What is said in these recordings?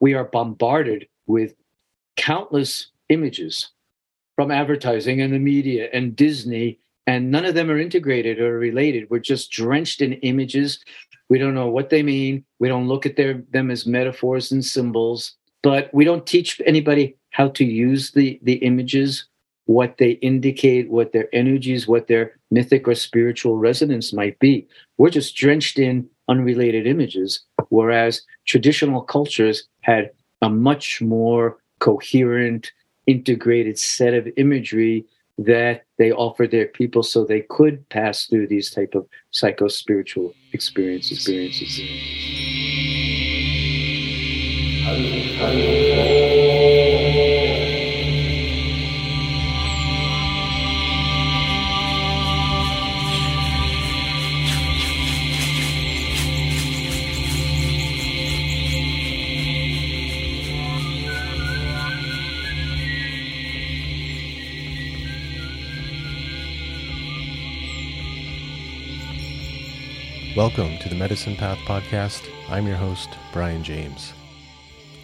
we are bombarded with countless images from advertising and the media and Disney, and none of them are integrated or related. We're just drenched in images. We don't know what they mean. We don't look at their, them as metaphors and symbols, but we don't teach anybody how to use the, the images, what they indicate, what their energies, what their mythic or spiritual resonance might be. We're just drenched in unrelated images, whereas traditional cultures had a much more coherent, integrated set of imagery that they offered their people so they could pass through these type of psycho spiritual experiences. Experiences Welcome to the Medicine Path Podcast. I'm your host, Brian James.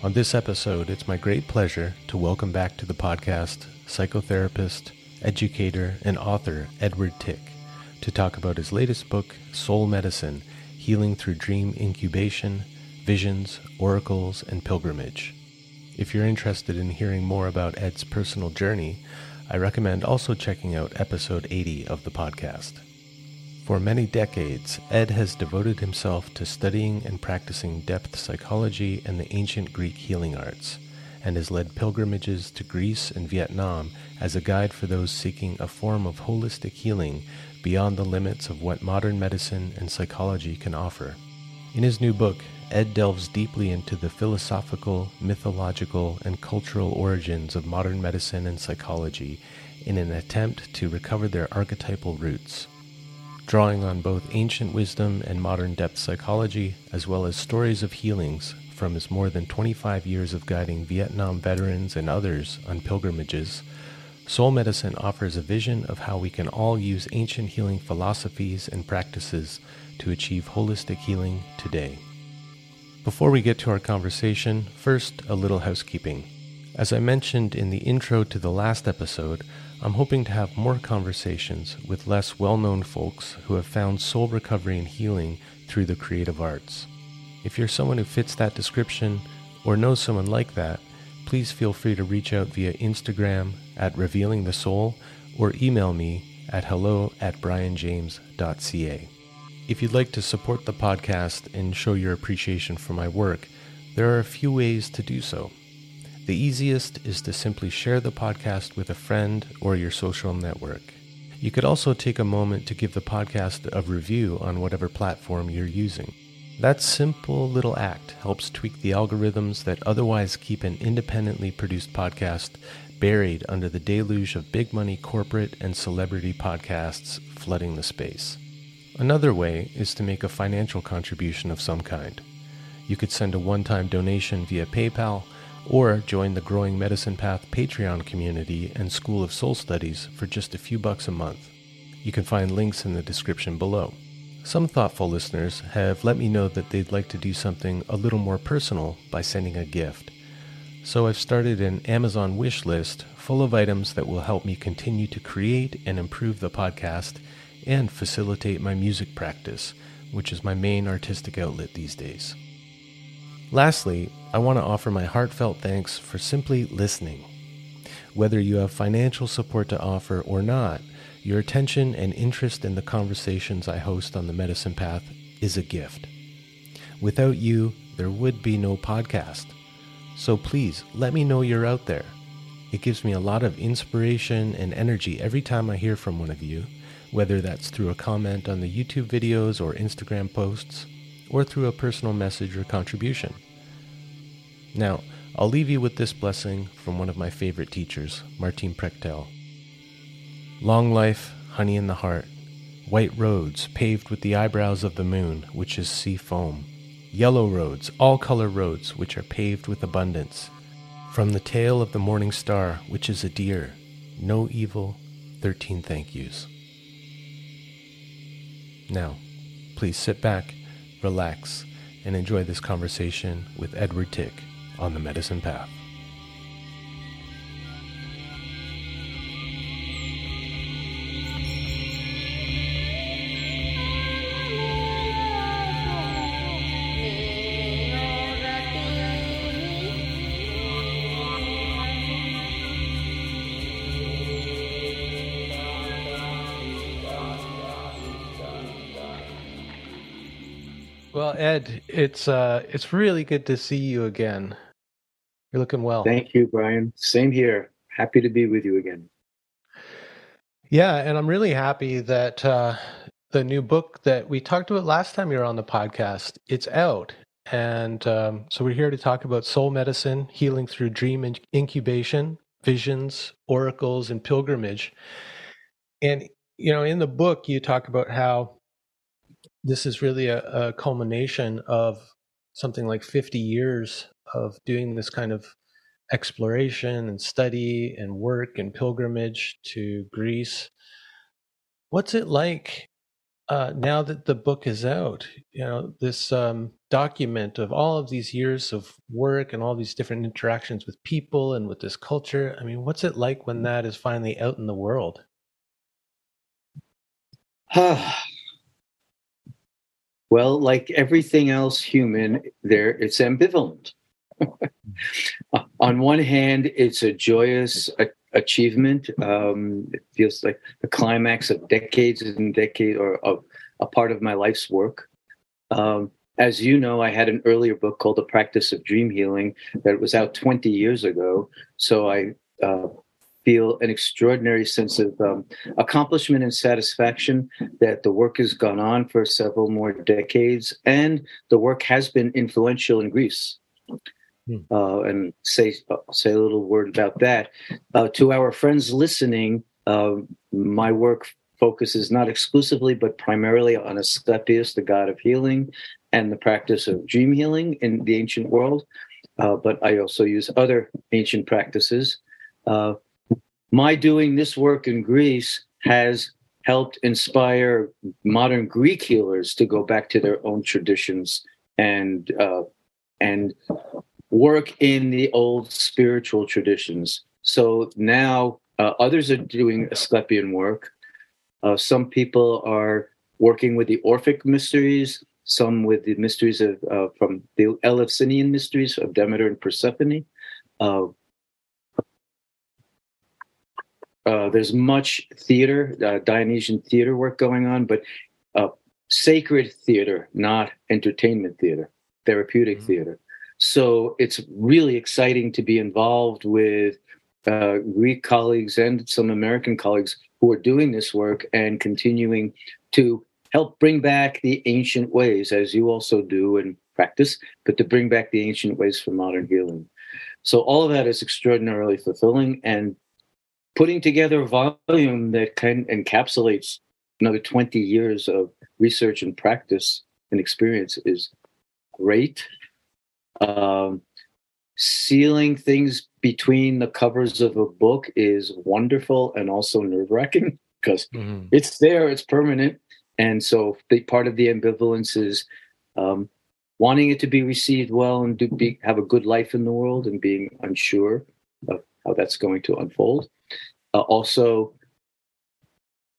On this episode, it's my great pleasure to welcome back to the podcast psychotherapist, educator, and author Edward Tick to talk about his latest book, Soul Medicine Healing Through Dream Incubation, Visions, Oracles, and Pilgrimage. If you're interested in hearing more about Ed's personal journey, I recommend also checking out episode 80 of the podcast. For many decades, Ed has devoted himself to studying and practicing depth psychology and the ancient Greek healing arts, and has led pilgrimages to Greece and Vietnam as a guide for those seeking a form of holistic healing beyond the limits of what modern medicine and psychology can offer. In his new book, Ed delves deeply into the philosophical, mythological, and cultural origins of modern medicine and psychology in an attempt to recover their archetypal roots drawing on both ancient wisdom and modern depth psychology, as well as stories of healings from his more than 25 years of guiding Vietnam veterans and others on pilgrimages. Soul Medicine offers a vision of how we can all use ancient healing philosophies and practices to achieve holistic healing today. Before we get to our conversation, first a little housekeeping. As I mentioned in the intro to the last episode, I'm hoping to have more conversations with less well known folks who have found soul recovery and healing through the creative arts. If you're someone who fits that description or knows someone like that, please feel free to reach out via Instagram at Revealing the Soul or email me at hello at brianjames.ca. If you'd like to support the podcast and show your appreciation for my work, there are a few ways to do so. The easiest is to simply share the podcast with a friend or your social network. You could also take a moment to give the podcast a review on whatever platform you're using. That simple little act helps tweak the algorithms that otherwise keep an independently produced podcast buried under the deluge of big money corporate and celebrity podcasts flooding the space. Another way is to make a financial contribution of some kind. You could send a one time donation via PayPal or join the growing Medicine Path Patreon community and School of Soul Studies for just a few bucks a month. You can find links in the description below. Some thoughtful listeners have let me know that they'd like to do something a little more personal by sending a gift. So I've started an Amazon wish list full of items that will help me continue to create and improve the podcast and facilitate my music practice, which is my main artistic outlet these days. Lastly, I want to offer my heartfelt thanks for simply listening. Whether you have financial support to offer or not, your attention and interest in the conversations I host on the Medicine Path is a gift. Without you, there would be no podcast. So please let me know you're out there. It gives me a lot of inspiration and energy every time I hear from one of you, whether that's through a comment on the YouTube videos or Instagram posts, or through a personal message or contribution. Now, I'll leave you with this blessing from one of my favorite teachers, Martin Prechtel. Long life, honey in the heart, white roads paved with the eyebrows of the moon, which is sea foam, yellow roads, all color roads, which are paved with abundance. From the tail of the morning star, which is a deer, no evil, thirteen thank yous. Now, please sit back, relax, and enjoy this conversation with Edward Tick on the medicine path. Well, Ed, it's uh, it's really good to see you again. You're looking well. Thank you, Brian. Same here. Happy to be with you again. Yeah, and I'm really happy that uh, the new book that we talked about last time you were on the podcast, it's out. And um, so we're here to talk about soul medicine, healing through dream incubation, visions, oracles, and pilgrimage. And you know, in the book, you talk about how this is really a, a culmination of something like 50 years of doing this kind of exploration and study and work and pilgrimage to Greece. What's it like uh, now that the book is out? You know, this um, document of all of these years of work and all these different interactions with people and with this culture. I mean, what's it like when that is finally out in the world? Well, like everything else human, there it's ambivalent. On one hand, it's a joyous a- achievement. Um, it feels like the climax of decades and decades, or of a part of my life's work. Um, as you know, I had an earlier book called The Practice of Dream Healing that was out 20 years ago. So I uh, feel an extraordinary sense of um, accomplishment and satisfaction that the work has gone on for several more decades, and the work has been influential in Greece. Hmm. Uh, and say say a little word about that uh, to our friends listening. Uh, my work focuses not exclusively but primarily on Asclepius, the god of healing, and the practice of dream healing in the ancient world. Uh, but I also use other ancient practices. Uh, my doing this work in Greece has helped inspire modern Greek healers to go back to their own traditions and uh, and work in the old spiritual traditions. So now uh, others are doing Asclepian work. Uh, some people are working with the Orphic mysteries, some with the mysteries of uh, from the Eleusinian mysteries of Demeter and Persephone. Uh, uh, there's much theater, uh, Dionysian theater work going on, but uh, sacred theater, not entertainment theater, therapeutic mm-hmm. theater. So it's really exciting to be involved with uh, Greek colleagues and some American colleagues who are doing this work and continuing to help bring back the ancient ways, as you also do in practice, but to bring back the ancient ways for modern healing. So all of that is extraordinarily fulfilling and putting together a volume that of encapsulates another 20 years of research and practice and experience is great. Um, sealing things between the covers of a book is wonderful and also nerve wracking because mm-hmm. it's there, it's permanent. And so the part of the ambivalence is um, wanting it to be received well and to be, have a good life in the world and being unsure of how that's going to unfold uh, also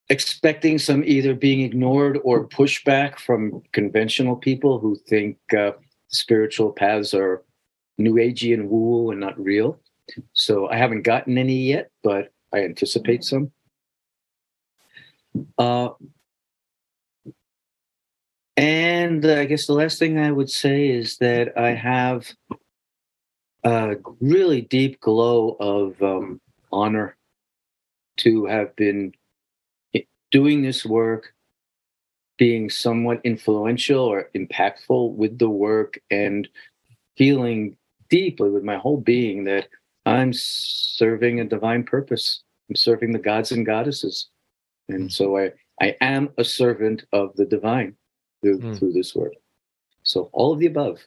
expecting some either being ignored or pushback from conventional people who think uh, spiritual paths are new agey and woo and not real. So I haven't gotten any yet, but I anticipate some. Uh, and I guess the last thing I would say is that I have a really deep glow of um, honor to have been doing this work, being somewhat influential or impactful with the work, and feeling deeply with my whole being that I'm serving a divine purpose. I'm serving the gods and goddesses. And mm. so I, I am a servant of the divine through, mm. through this work. So all of the above.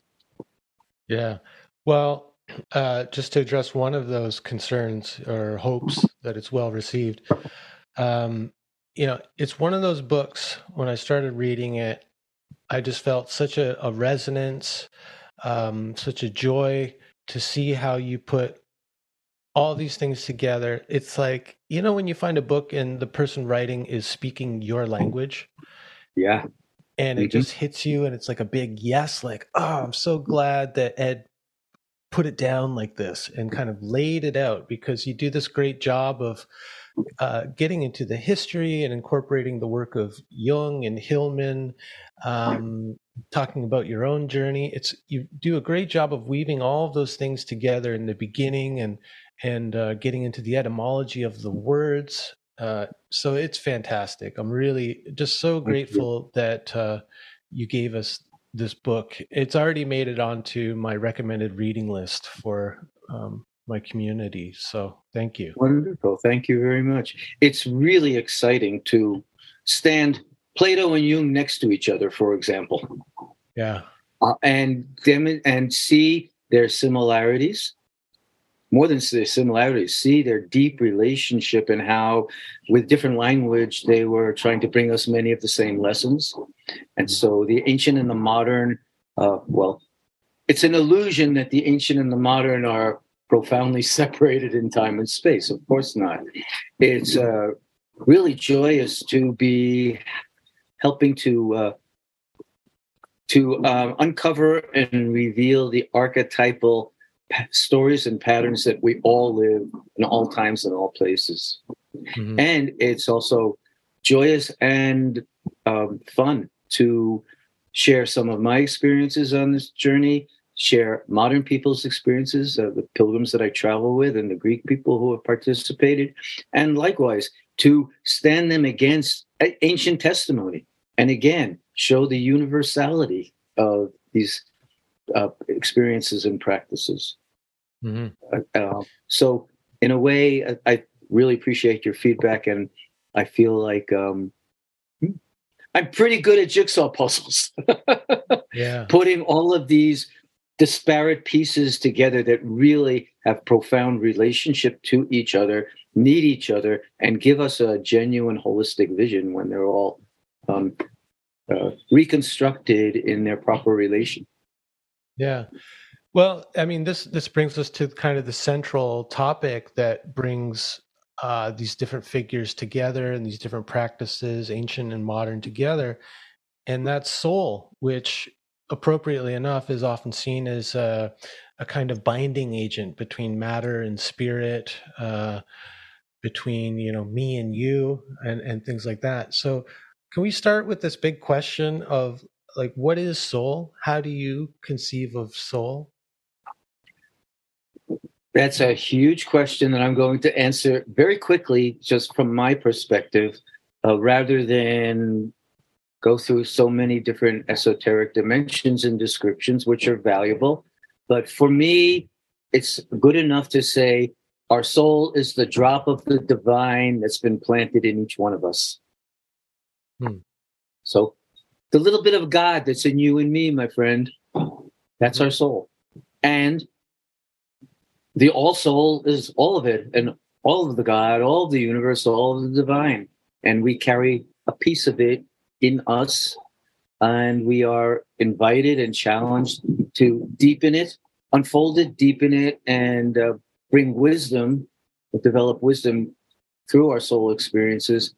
Yeah. Well, uh, just to address one of those concerns or hopes that it's well received, um, you know, it's one of those books. When I started reading it, I just felt such a, a resonance, um, such a joy to see how you put all these things together. It's like, you know, when you find a book and the person writing is speaking your language. Yeah. And it mm-hmm. just hits you, and it's like a big yes, like, oh, I'm so glad that Ed put it down like this and kind of laid it out because you do this great job of uh, getting into the history and incorporating the work of Jung and Hillman, um, talking about your own journey. It's you do a great job of weaving all of those things together in the beginning and and uh, getting into the etymology of the words. Uh, so it's fantastic. I'm really just so grateful that uh, you gave us this book. It's already made it onto my recommended reading list for um, my community. So thank you. Wonderful. Thank you very much. It's really exciting to stand Plato and Jung next to each other, for example. Yeah. Uh, and them and see their similarities more than their similarities see their deep relationship and how with different language they were trying to bring us many of the same lessons and so the ancient and the modern uh, well it's an illusion that the ancient and the modern are profoundly separated in time and space. Of course not. It's uh, really joyous to be helping to uh, to uh, uncover and reveal the archetypal pa- stories and patterns that we all live in all times and all places. Mm-hmm. And it's also joyous and um, fun to share some of my experiences on this journey share modern people's experiences, uh, the pilgrims that I travel with, and the Greek people who have participated, and likewise to stand them against ancient testimony, and again show the universality of these uh, experiences and practices. Mm-hmm. Uh, uh so, in a way, I, I, really appreciate your feedback, and I feel like um, I'm pretty good at jigsaw puzzles. yeah, putting all of these disparate pieces together that really have profound relationship to each other need each other and give us a genuine holistic vision when they're all um, uh, reconstructed in their proper relation. Yeah. Well i mean this this brings us to kind of the central topic that brings uh, these different figures together and these different practices ancient and modern together and that's soul which appropriately enough, is often seen as a, a kind of binding agent between matter and spirit, uh, between you know me and you, and and things like that. So, can we start with this big question of like what is soul? How do you conceive of soul? That's a huge question that I'm going to answer very quickly, just from my perspective, uh, rather than go through so many different esoteric dimensions and descriptions, which are valuable. But for me, it's good enough to say our soul is the drop of the divine that's been planted in each one of us. Hmm. So the little bit of God that's in you and me, my friend, that's our soul. And the all soul is all of it and all of the God, all of the universe, all of the divine. And we carry a piece of it in us, and we are invited and challenged to deepen it, unfold it, deepen it, and uh, bring wisdom, develop wisdom through our soul experiences,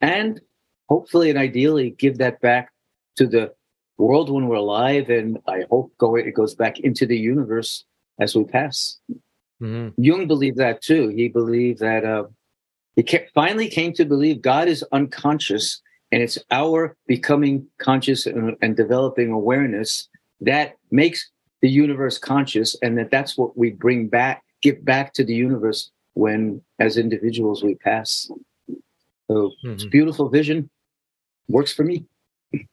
and hopefully and ideally give that back to the world when we're alive, and I hope go, it goes back into the universe as we pass. Mm-hmm. Jung believed that too. He believed that uh, he finally came to believe God is unconscious and it's our becoming conscious and, and, developing awareness that makes the universe conscious and that that's what we bring back give back to the universe when as individuals we pass. So mm-hmm. it's beautiful vision. Works for me.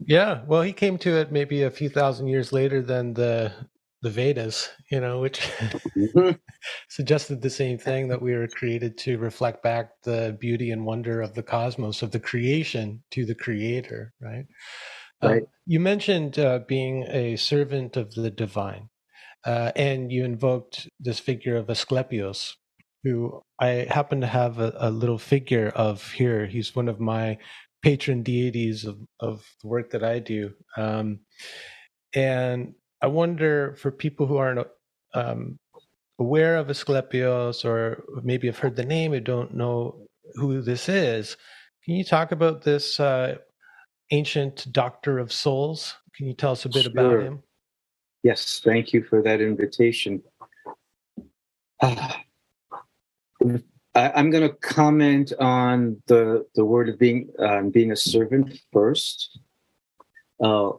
Yeah. Well he came to it maybe a few thousand years later than the the Vedas, you know, which mm-hmm. suggested the same thing that we were created to reflect back the beauty and wonder of the cosmos, of the creation to the creator, right? Um, right. Um, you mentioned uh, being a servant of the divine, uh, and you invoked this figure of Asclepius, who I happen to have a, a little figure of here. He's one of my patron deities of, of the work that I do. Um, and I wonder for people who aren't um, aware of Asclepius or maybe have heard the name and don't know who this is. Can you talk about this uh, ancient doctor of souls? Can you tell us a bit sure. about him? Yes, thank you for that invitation. Uh, I, am going to comment on the the word of being uh, being a servant first. Uh,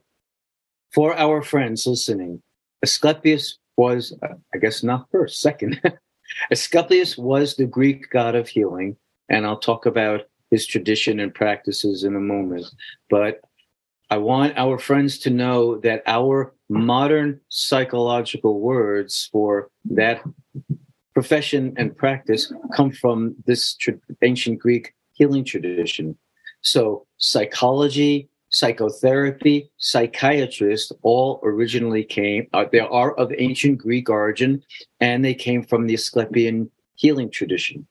for our friends listening, Asclepius was, uh, I guess, not first, second. Asclepius was the Greek god of healing, and I'll talk about his tradition and practices in a moment. But I want our friends to know that our modern psychological words for that profession and practice come from this ancient Greek healing tradition. So, psychology, psychotherapy, psychiatrist all originally came, uh, they are of ancient Greek origin, and they came from the Asclepian healing tradition.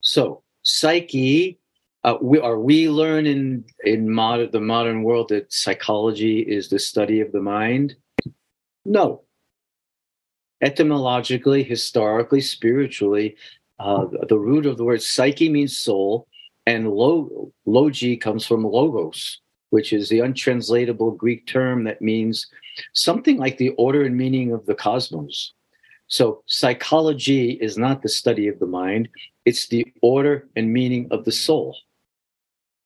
So, psyche, uh, we are we learn in in modern the modern world that psychology is the study of the mind. No. Etymologically, historically, spiritually, uh, the root of the word psyche means soul, and log, logi comes from logos, which is the untranslatable Greek term that means something like the order and meaning of the cosmos. So, psychology is not the study of the mind, it's the order and meaning of the soul.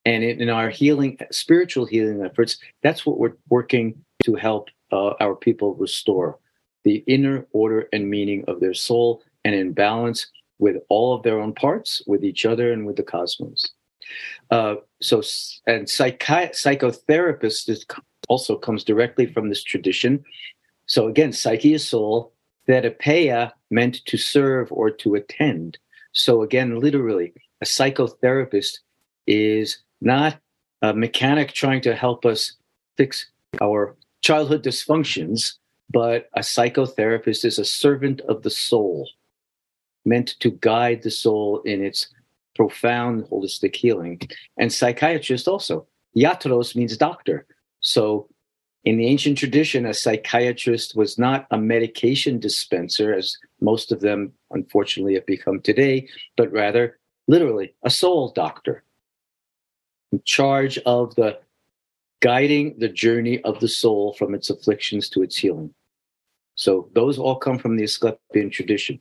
And in, our healing, spiritual healing efforts, that's what we're working to help uh, our people restore the inner order and meaning of their soul and in balance with all of their own parts, with each other, and with the cosmos. Uh, so, and psychi- psychotherapist is, also comes directly from this tradition. So, again, psyche is soul, therapeia meant to serve or to attend. So, again, literally, a psychotherapist is not a mechanic trying to help us fix our childhood dysfunctions, but a psychotherapist is a servant of the soul, meant to guide the soul in its profound holistic healing. And psychiatrist also. Iatros means doctor. So in the ancient tradition, a psychiatrist was not a medication dispenser, as most of them unfortunately have become today, but rather literally a soul doctor in charge of the guiding the journey of the soul from its afflictions to its healing. So those all come from the Asclepian tradition.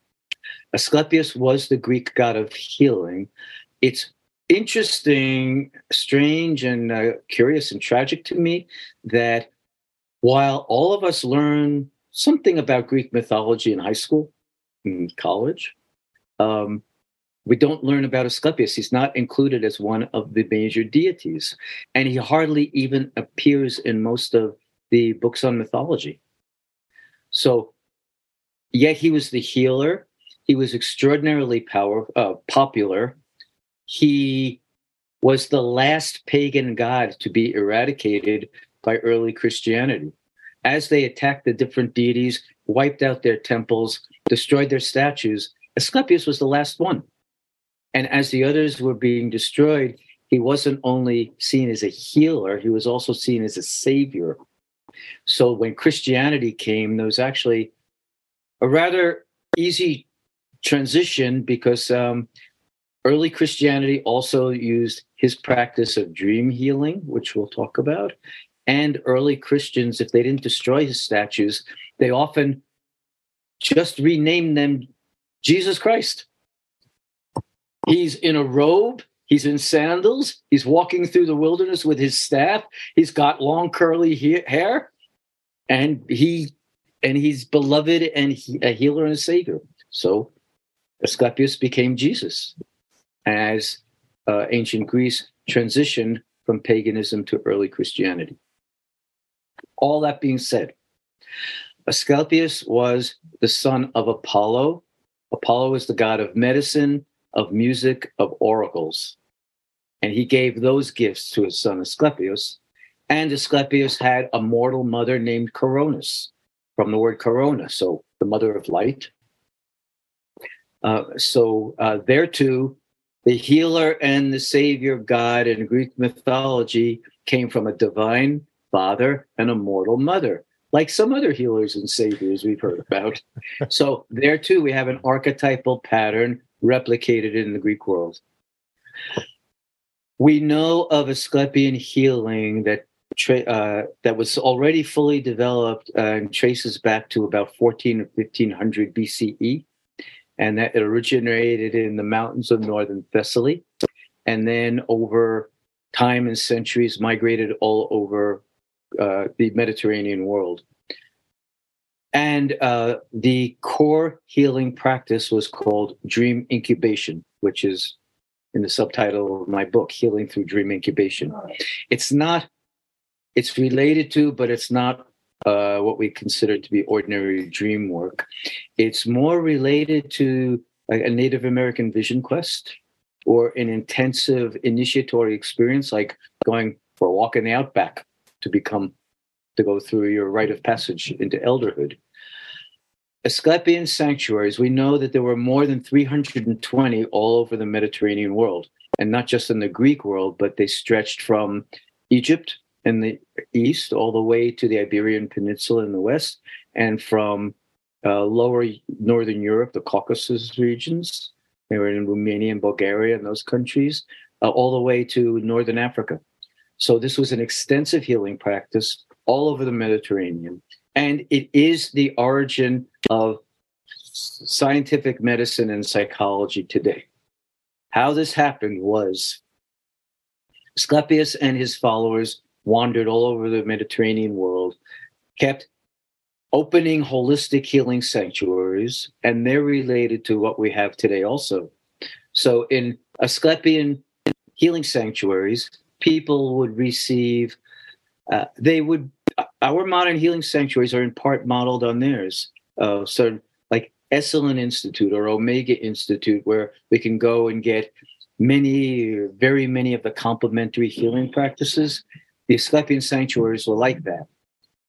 Asclepius was the Greek god of healing. It's interesting, strange, and uh, curious and tragic to me that while all of us learn something about Greek mythology in high school, in college, um, we don't learn about Asclepius. He's not included as one of the major deities, and he hardly even appears in most of the books on mythology. So, yet he was the healer. He was extraordinarily power, uh, popular. He was the last pagan god to be eradicated by early Christianity. As they attacked the different deities, wiped out their temples, destroyed their statues, Asclepius was the last one. And as the others were being destroyed, he wasn't only seen as a healer, he was also seen as a savior. So when Christianity came, there was actually a rather easy transition because um, early Christianity also used his practice of dream healing, which we'll talk about. And early Christians, if they didn't destroy his statues, they often just renamed them Jesus Christ. He's in a robe, he's in sandals, he's walking through the wilderness with his staff, he's got long curly hair, and he and he's beloved and he, a healer and a savior. So Asclepius became Jesus as uh, ancient Greece transitioned from paganism to early Christianity. All that being said, Asclepius was the son of Apollo. Apollo is the god of medicine, of music, of oracles. And he gave those gifts to his son Asclepius. And Asclepius had a mortal mother named Coronis, from the word corona, so the mother of light. Uh, so uh, there too, the healer and the savior God in Greek mythology came from a divine father and a mortal mother. like some other healers and saviors we've heard about. so there too, we have an archetypal pattern replicated in the Greek world. We know of Asclepian healing that uh, that was already fully developed uh, and traces back to about 14 or 1500 BCE, and that it originated in the mountains of northern Thessaly, and then over time and centuries migrated all over uh, the Mediterranean world. And uh, the core healing practice was called dream incubation, which is in the subtitle of my book, Healing Through Dream Incubation. It's not, it's related to, but it's not uh, what we consider to be ordinary dream work. It's more related to a, a Native American vision quest or an intensive initiatory experience like going for a walk in the outback to become to go through your rite of passage into elderhood asclepian sanctuaries we know that there were more than 320 all over the mediterranean world and not just in the greek world but they stretched from egypt in the east all the way to the iberian peninsula in the west and from uh, lower northern europe the caucasus regions they were in Romania and Bulgaria and those countries, uh, all the way to Northern Africa. So this was an extensive healing practice all over the Mediterranean. And it is the origin of scientific medicine and psychology today. How this happened was Asclepius and his followers wandered all over the Mediterranean world, kept opening holistic healing sanctuaries, and they're related to what we have today also. So in Asclepian healing sanctuaries, people would receive, uh, they would, our modern healing sanctuaries are in part modeled on theirs. Uh, so like Esalen Institute or Omega Institute, where we can go and get many, very many of the complementary healing practices. The Asclepian sanctuaries were like that.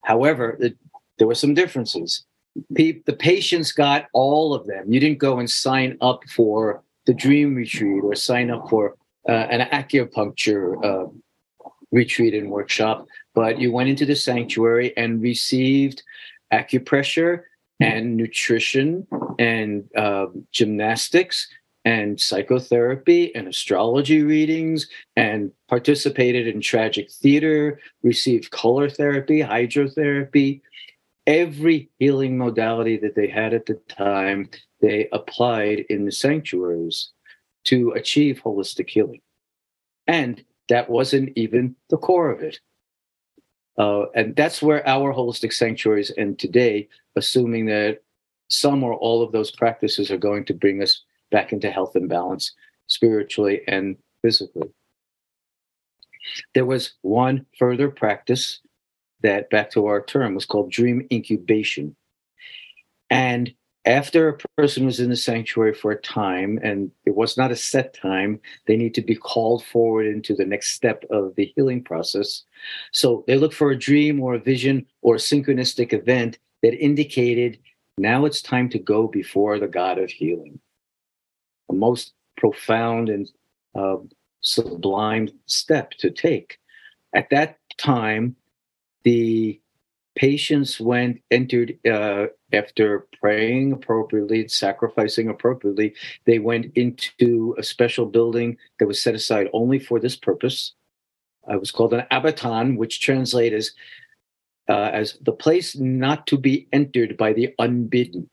However, the there were some differences. the patients got all of them. You didn't go and sign up for the dream retreat or sign up for uh, an acupuncture uh, retreat and workshop, but you went into the sanctuary and received acupressure and nutrition and uh, gymnastics and psychotherapy and astrology readings and participated in tragic theater, received color therapy, hydrotherapy, every healing modality that they had at the time, they applied in the sanctuaries to achieve holistic healing. And that wasn't even the core of it. Uh, and that's where our holistic sanctuaries end today, assuming that some or all of those practices are going to bring us back into health and balance spiritually and physically. There was one further practice that back to our term was called dream incubation. And after a person was in the sanctuary for a time and it was not a set time, they need to be called forward into the next step of the healing process. So they look for a dream or a vision or a synchronistic event that indicated now it's time to go before the God of healing. The most profound and uh, sublime step to take. At that time, the patients went entered uh, after praying appropriately sacrificing appropriately they went into a special building that was set aside only for this purpose uh, it was called an abaton which translates as uh, as the place not to be entered by the unbidden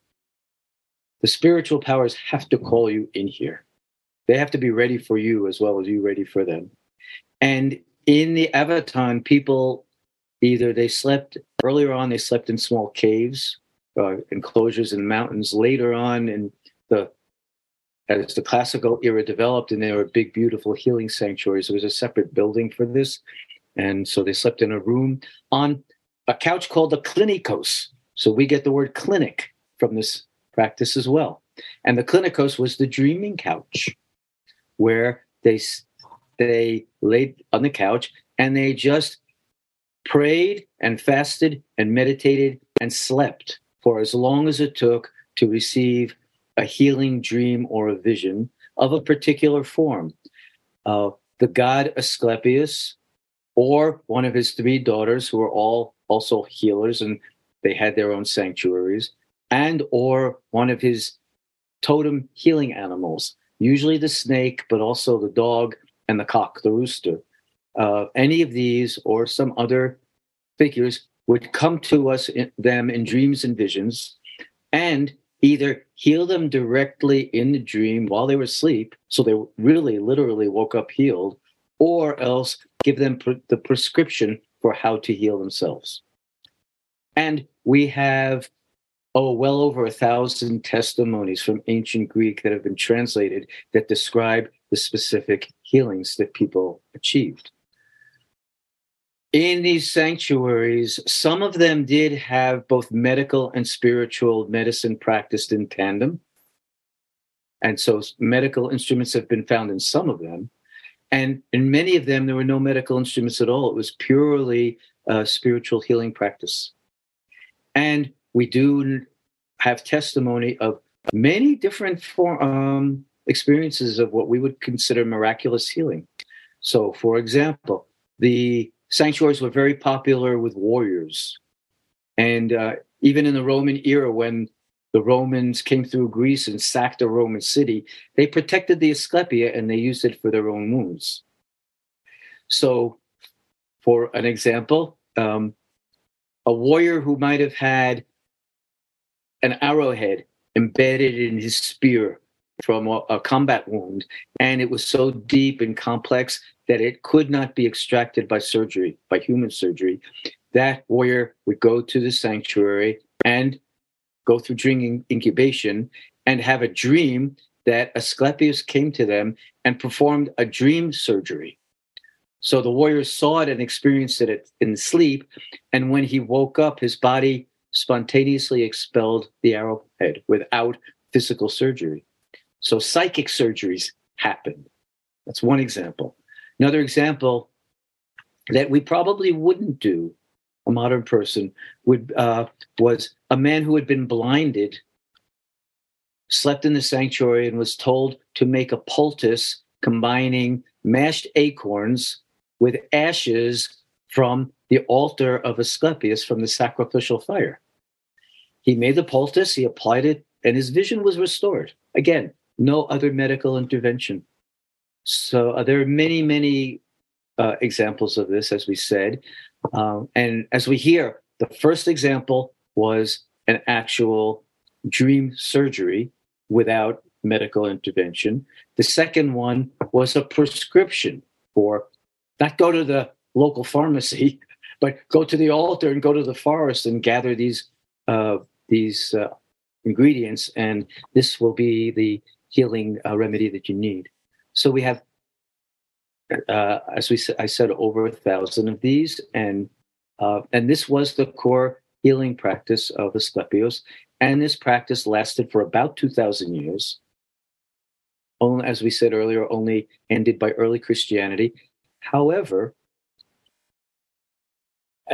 the spiritual powers have to call you in here. They have to be ready for you as well as you ready for them. And in the abaton people either they slept earlier on they slept in small caves uh, enclosures in mountains. Later on in the as the classical era developed and there were big beautiful healing sanctuaries there was a separate building for this. And so they slept in a room on a couch called a klinikos so we get the word clinic from this practice as well and the clinicos was the dreaming couch where they they laid on the couch and they just prayed and fasted and meditated and slept for as long as it took to receive a healing dream or a vision of a particular form. Uh, the god Asclepius, or one of his three daughters, who were all also healers and they had their own sanctuaries, and or one of his totem healing animals, usually the snake, but also the dog and the cock, the rooster. Uh, any of these or some other figures would come to us in, them in dreams and visions and either heal them directly in the dream while they were asleep so they really literally woke up healed or else give them the prescription for how to heal themselves and we have oh well over a thousand testimonies from ancient greek that have been translated that describe the specific healings that people achieved in these sanctuaries, some of them did have both medical and spiritual medicine practiced in tandem. And so medical instruments have been found in some of them. And in many of them, there were no medical instruments at all. It was purely a spiritual healing practice. And we do have testimony of many different form, um, experiences of what we would consider miraculous healing. So, for example, the sanctuaries were very popular with warriors. And uh, even in the Roman era, when the Romans came through Greece and sacked a Roman city, they protected the Asclepia and they used it for their own wounds. So, for an example, um, a warrior who might have had an arrowhead embedded in his spear from a, a, combat wound, and it was so deep and complex that it could not be extracted by surgery, by human surgery. That warrior would go to the sanctuary and go through dream incubation and have a dream that Asclepius came to them and performed a dream surgery. So the warrior saw it and experienced it in sleep. And when he woke up, his body spontaneously expelled the arrowhead without physical surgery. So psychic surgeries happened. That's one example. Another example that we probably wouldn't do, a modern person, would uh, was a man who had been blinded, slept in the sanctuary, and was told to make a poultice combining mashed acorns with ashes from the altar of Asclepius from the sacrificial fire. He made the poultice, he applied it, and his vision was restored. Again, no other medical intervention. So uh, there are many, many uh, examples of this, as we said. Um, and as we hear, the first example was an actual dream surgery without medical intervention. The second one was a prescription for not go to the local pharmacy, but go to the altar and go to the forest and gather these uh, these uh, ingredients, and this will be the healing uh, remedy that you need. So we have, uh, as we I said, over a thousand of these, and uh, and this was the core healing practice of Asclepius, and this practice lasted for about two thousand years. Only, as we said earlier, only ended by early Christianity. However,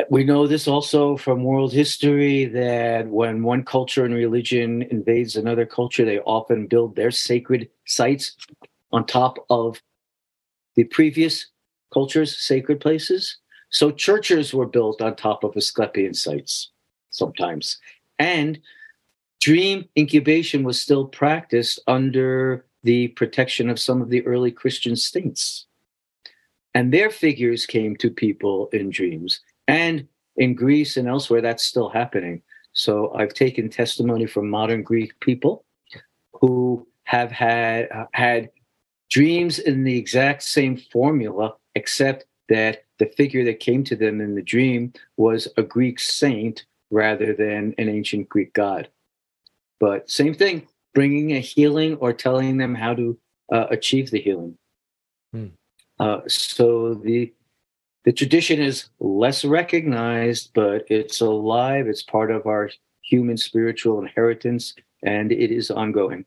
we know this also from world history that when one culture and religion invades another culture, they often build their sacred sites on top of the previous culture's sacred places. So churches were built on top of Asclepian sites sometimes. And dream incubation was still practiced under the protection of some of the early Christian saints. And their figures came to people in dreams and in Greece and elsewhere, that's still happening. So I've taken testimony from modern Greek people who have had uh, had dreams in the exact same formula, except that the figure that came to them in the dream was a Greek saint rather than an ancient Greek god. But same thing, bringing a healing or telling them how to uh, achieve the healing. Hmm. Uh, so the the tradition is less recognized, but it's alive. It's part of our human spiritual inheritance, and it is ongoing.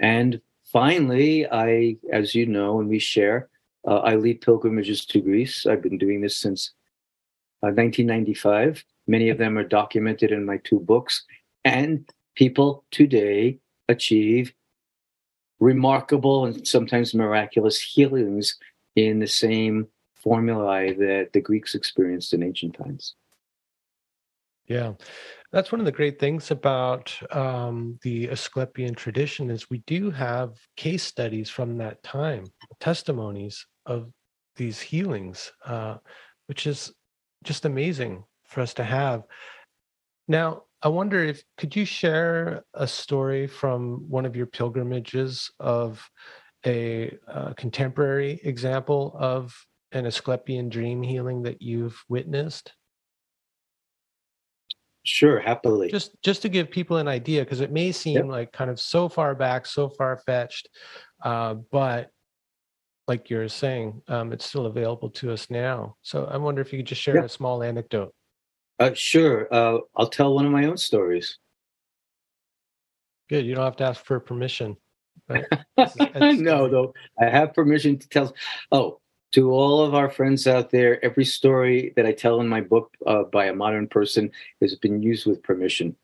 And finally, I, as you know, and we share, uh, I lead pilgrimages to Greece. I've been doing this since uh, 1995. Many of them are documented in my two books, and people today achieve remarkable and sometimes miraculous healings in the same formulae that the Greeks experienced in ancient times. Yeah. That's one of the great things about um, the Asclepian tradition is we do have case studies from that time, testimonies of these healings, uh, which is just amazing for us to have. Now, I wonder if could you share a story from one of your pilgrimages of a uh, contemporary example of an Asclepian dream healing that you've witnessed? Sure, happily. Just just to give people an idea, because it may seem yep. like kind of so far back, so far fetched, uh, but like you're saying, um, it's still available to us now. So I wonder if you could just share yep. a small anecdote. Uh, sure. Uh, I'll tell one of my own stories. Good. You don't have to ask for permission. Right? no, though I have permission to tell. Oh, to all of our friends out there, every story that I tell in my book uh, by a modern person has been used with permission.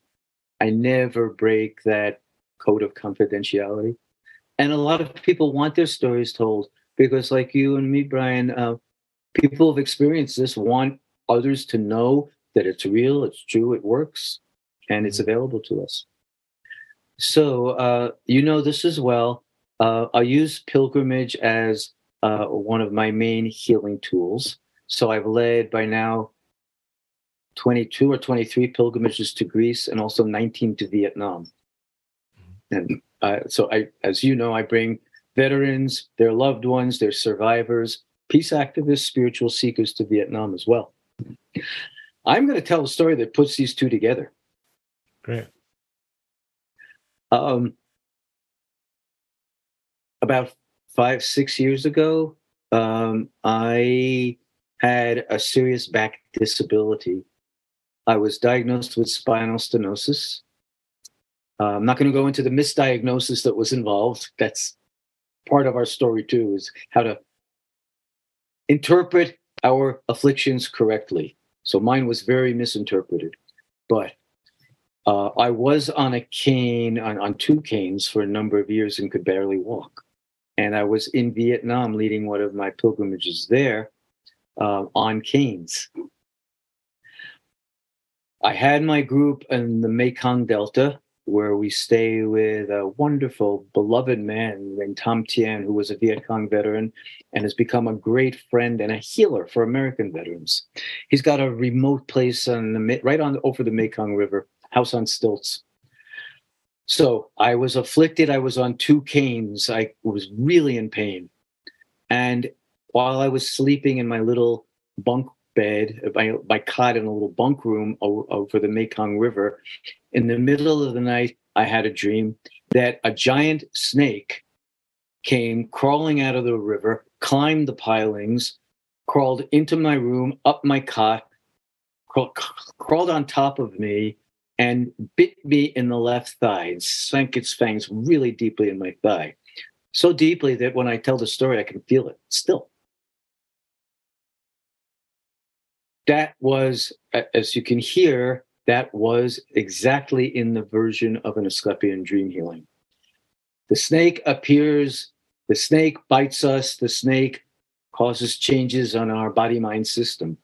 I never break that code of confidentiality. And a lot of people want their stories told because, like you and me, Brian, uh, people have experienced this, want others to know that it's real, it's true, it works, and it's mm-hmm. available to us. So, uh, you know this as well. Uh, I use pilgrimage as uh, one of my main healing tools. So I've led by now 22 or 23 pilgrimages to Greece and also 19 to Vietnam. And uh, so I, as you know, I bring veterans, their loved ones, their survivors, peace activists, spiritual seekers to Vietnam as well. I'm going to tell a story that puts these two together. Great. Um, about five, six years ago, um, I had a serious back disability. I was diagnosed with spinal stenosis. Uh, I'm not going to go into the misdiagnosis that was involved. That's part of our story, too, is how to interpret our afflictions correctly. So mine was very misinterpreted. But uh, I was on a cane, on, on two canes for a number of years and could barely walk and I was in Vietnam leading one of my pilgrimages there uh, on canes. I had my group in the Mekong Delta where we stay with a wonderful, beloved man named Tom Tien, who was a Viet Cong veteran and has become a great friend and a healer for American veterans. He's got a remote place on the right on over the Mekong River, house on stilts. So I was afflicted. I was on two canes. I was really in pain. And while I was sleeping in my little bunk bed, my, my cot in a little bunk room over the Mekong River, in the middle of the night, I had a dream that a giant snake came crawling out of the river, climbed the pilings, crawled into my room, up my cot, crawled on top of me, and bit me in the left thigh and sank its fangs really deeply in my thigh. So deeply that when I tell the story, I can feel it still. That was, as you can hear, that was exactly in the version of an Asclepian dream healing. The snake appears, the snake bites us, the snake causes changes on our body mind system.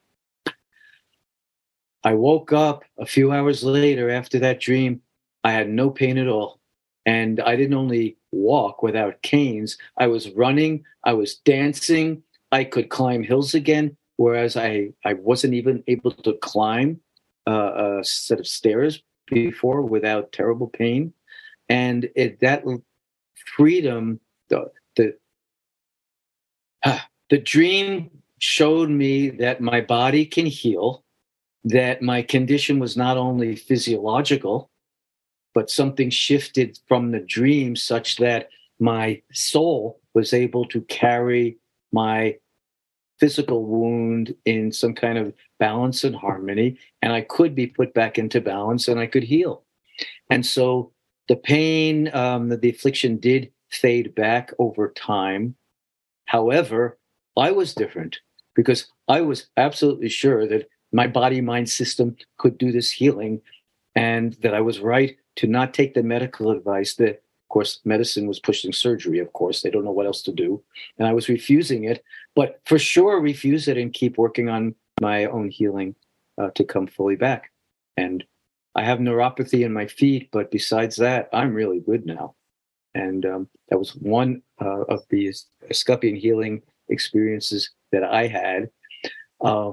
I woke up a few hours later after that dream. I had no pain at all. And I didn't only walk without canes, I was running, I was dancing, I could climb hills again, whereas I, I wasn't even able to climb uh, a set of stairs before without terrible pain. And it, that freedom, the, the, the dream showed me that my body can heal that my condition was not only physiological, but something shifted from the dream such that my soul was able to carry my physical wound in some kind of balance and harmony, and I could be put back into balance and I could heal. And so the pain, um, the affliction did fade back over time. However, I was different because I was absolutely sure that my body mind system could do this healing and that I was right to not take the medical advice that of course medicine was pushing surgery of course they don't know what else to do and I was refusing it but for sure refuse it and keep working on my own healing uh, to come fully back and I have neuropathy in my feet, but besides that, I'm really good now. And um, that was one uh, of these Asclepian healing experiences that I had. Uh,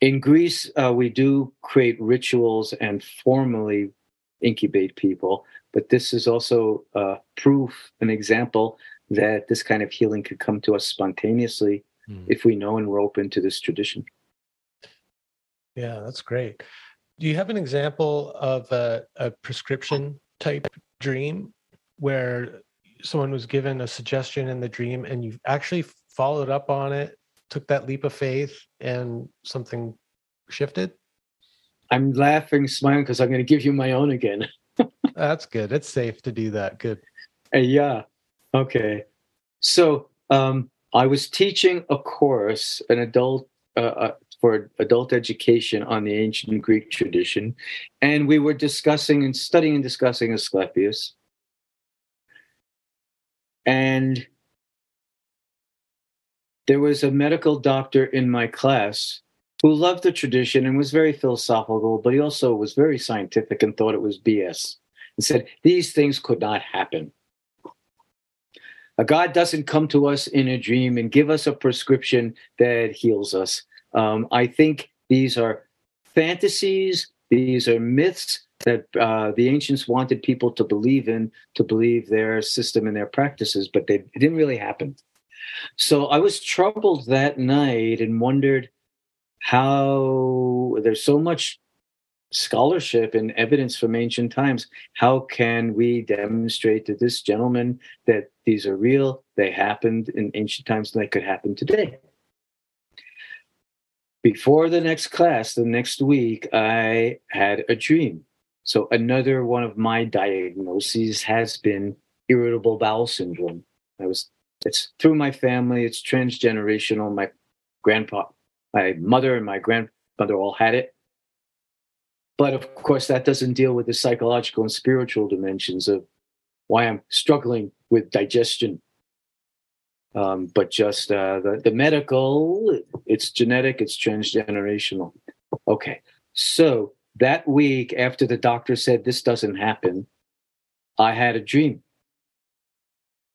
in Greece, uh, we do create rituals and formally incubate people, but this is also uh, proof, an example that this kind of healing could come to us spontaneously mm. if we know and we're open to this tradition. Yeah, that's great. Do you have an example of a, a prescription type dream where someone was given a suggestion in the dream and you actually followed up on it, took that leap of faith, and something shifted? I'm laughing, smiling because I'm going to give you my own again. That's good. It's safe to do that. Good. Uh, yeah. Okay. So um, I was teaching a course, an adult uh, uh, for adult education on the ancient Greek tradition, and we were discussing and studying and discussing Asclepius. And there was a medical doctor in my class who loved the tradition and was very philosophical, but he also was very scientific and thought it was BS and said these things could not happen. A God doesn't come to us in a dream and give us a prescription that heals us. Um, I think these are fantasies, these are myths that uh, the ancients wanted people to believe in, to believe their system and their practices, but they, didn't really happen. So I was troubled that night and wondered how there's so much scholarship and evidence from ancient times. How can we demonstrate to this gentleman that these are real, they happened in ancient times, and they could happen today? Before the next class, the next week, I had a dream. So, another one of my diagnoses has been irritable bowel syndrome. I was, it's through my family, it's transgenerational. My grandpa, my mother, and my grandmother all had it but of course, that doesn't deal with the psychological and spiritual dimensions of why I'm struggling with digestion. Um, but just uh, the, the medical, it's genetic, it's transgenerational. Okay. So that week after the doctor said this doesn't happen, I had a dream.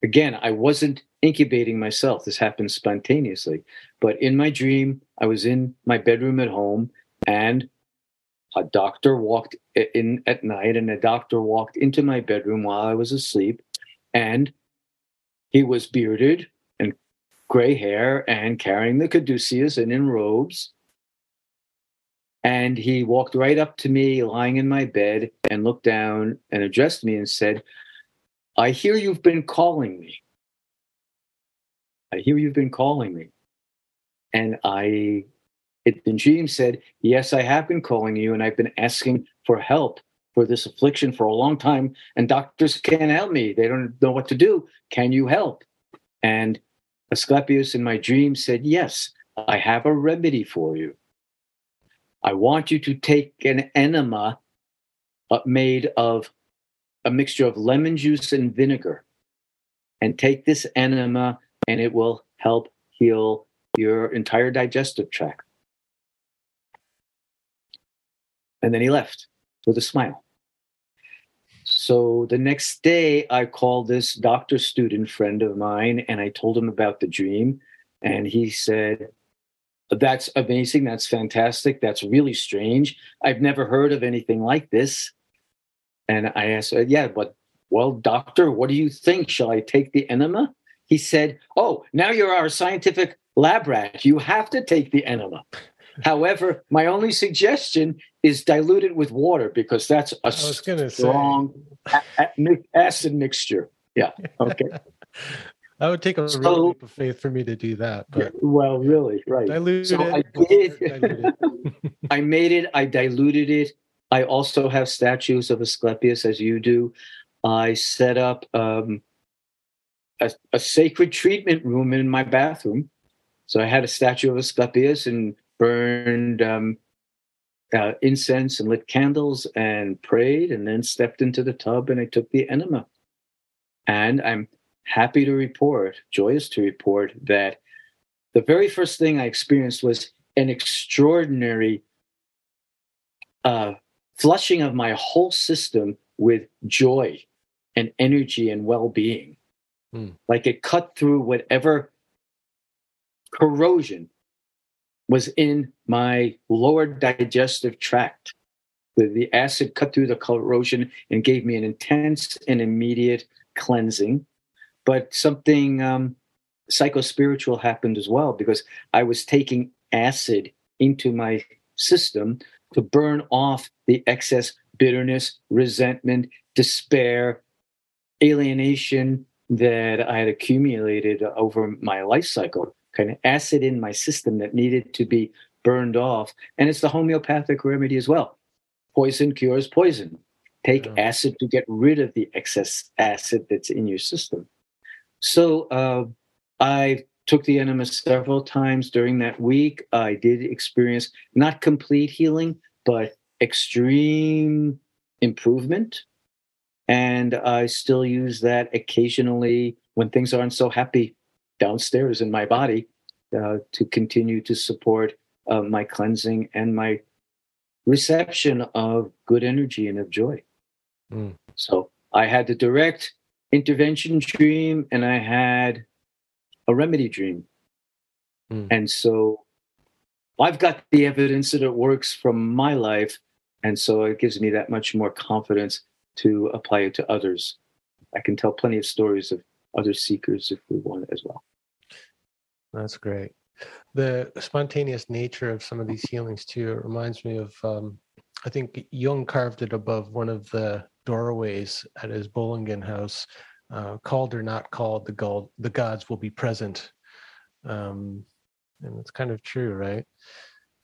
Again, I wasn't incubating myself. This happened spontaneously. But in my dream, I was in my bedroom at home and a doctor walked in at night and a doctor walked into my bedroom while I was asleep and he was bearded and gray hair and carrying the caduceus and in robes. And he walked right up to me lying in my bed and looked down and addressed me and said, I hear you've been calling me. I hear you've been calling me. And I and James said, Yes, I have been calling you, and I've been asking for help for this affliction for a long time, and doctors can't help me. They don't know what to do. Can you help? And Asclepius in my dream said, Yes, I have a remedy for you. I want you to take an enema uh, made of a mixture of lemon juice and vinegar and take this enema, and it will help heal your entire digestive tract. And then he left with a smile. So the next day, I called this doctor student friend of mine and I told him about the dream. And he said, That's amazing. That's fantastic. That's really strange. I've never heard of anything like this. And I asked, Yeah, but well, doctor, what do you think? Shall I take the enema? He said, Oh, now you're our scientific lab rat. You have to take the enema. However, my only suggestion is dilute it with water because that's a strong acid mixture. Yeah. Okay. that would take a so, real leap of faith for me to do that. But well, really, right. Dilute so it. I did. I made it. I diluted it. I also have statues of Asclepius, as you do. I set up um, a, a sacred treatment room in my bathroom. So I had a statue of Asclepius and burned um, uh, incense and lit candles and prayed and then stepped into the tub and I took the enema. And I'm happy to report, joyous to report, that the very first thing I experienced was an extraordinary uh, flushing of my whole system with joy and energy and well-being. Mm. like it cut through whatever corrosion was in my lower digestive tract. The, the acid cut through the corrosion and gave me an intense and immediate cleansing. But something um, psychospiritual happened as well because i was taking acid into my system to burn off the excess bitterness, resentment, despair, alienation that I had accumulated over my life cycle, kind of acid in my system that needed to be burned off. And it's the homeopathic remedy as well. Poison cures poison. Take yeah. acid to get rid of the excess acid that's in your system. So uh, I took the enema several times during that week. I did experience not complete healing, but extreme improvement. And I still use that occasionally when things aren't so happy downstairs in my body uh, to continue to support uh, my cleansing and my reception of good energy and of joy. Mm. So I had the direct intervention dream and I had a remedy dream. Mm. And so I've got the evidence that it works from my life. And so it gives me that much more confidence to apply it to others. I can tell plenty of stories of other seekers if we want as well. That's great. The spontaneous nature of some of these healings, too, it reminds me of, um, I think Jung carved it above one of the doorways at his Bollingen house uh, called or not called, the, god, the gods will be present. Um, and it's kind of true, right?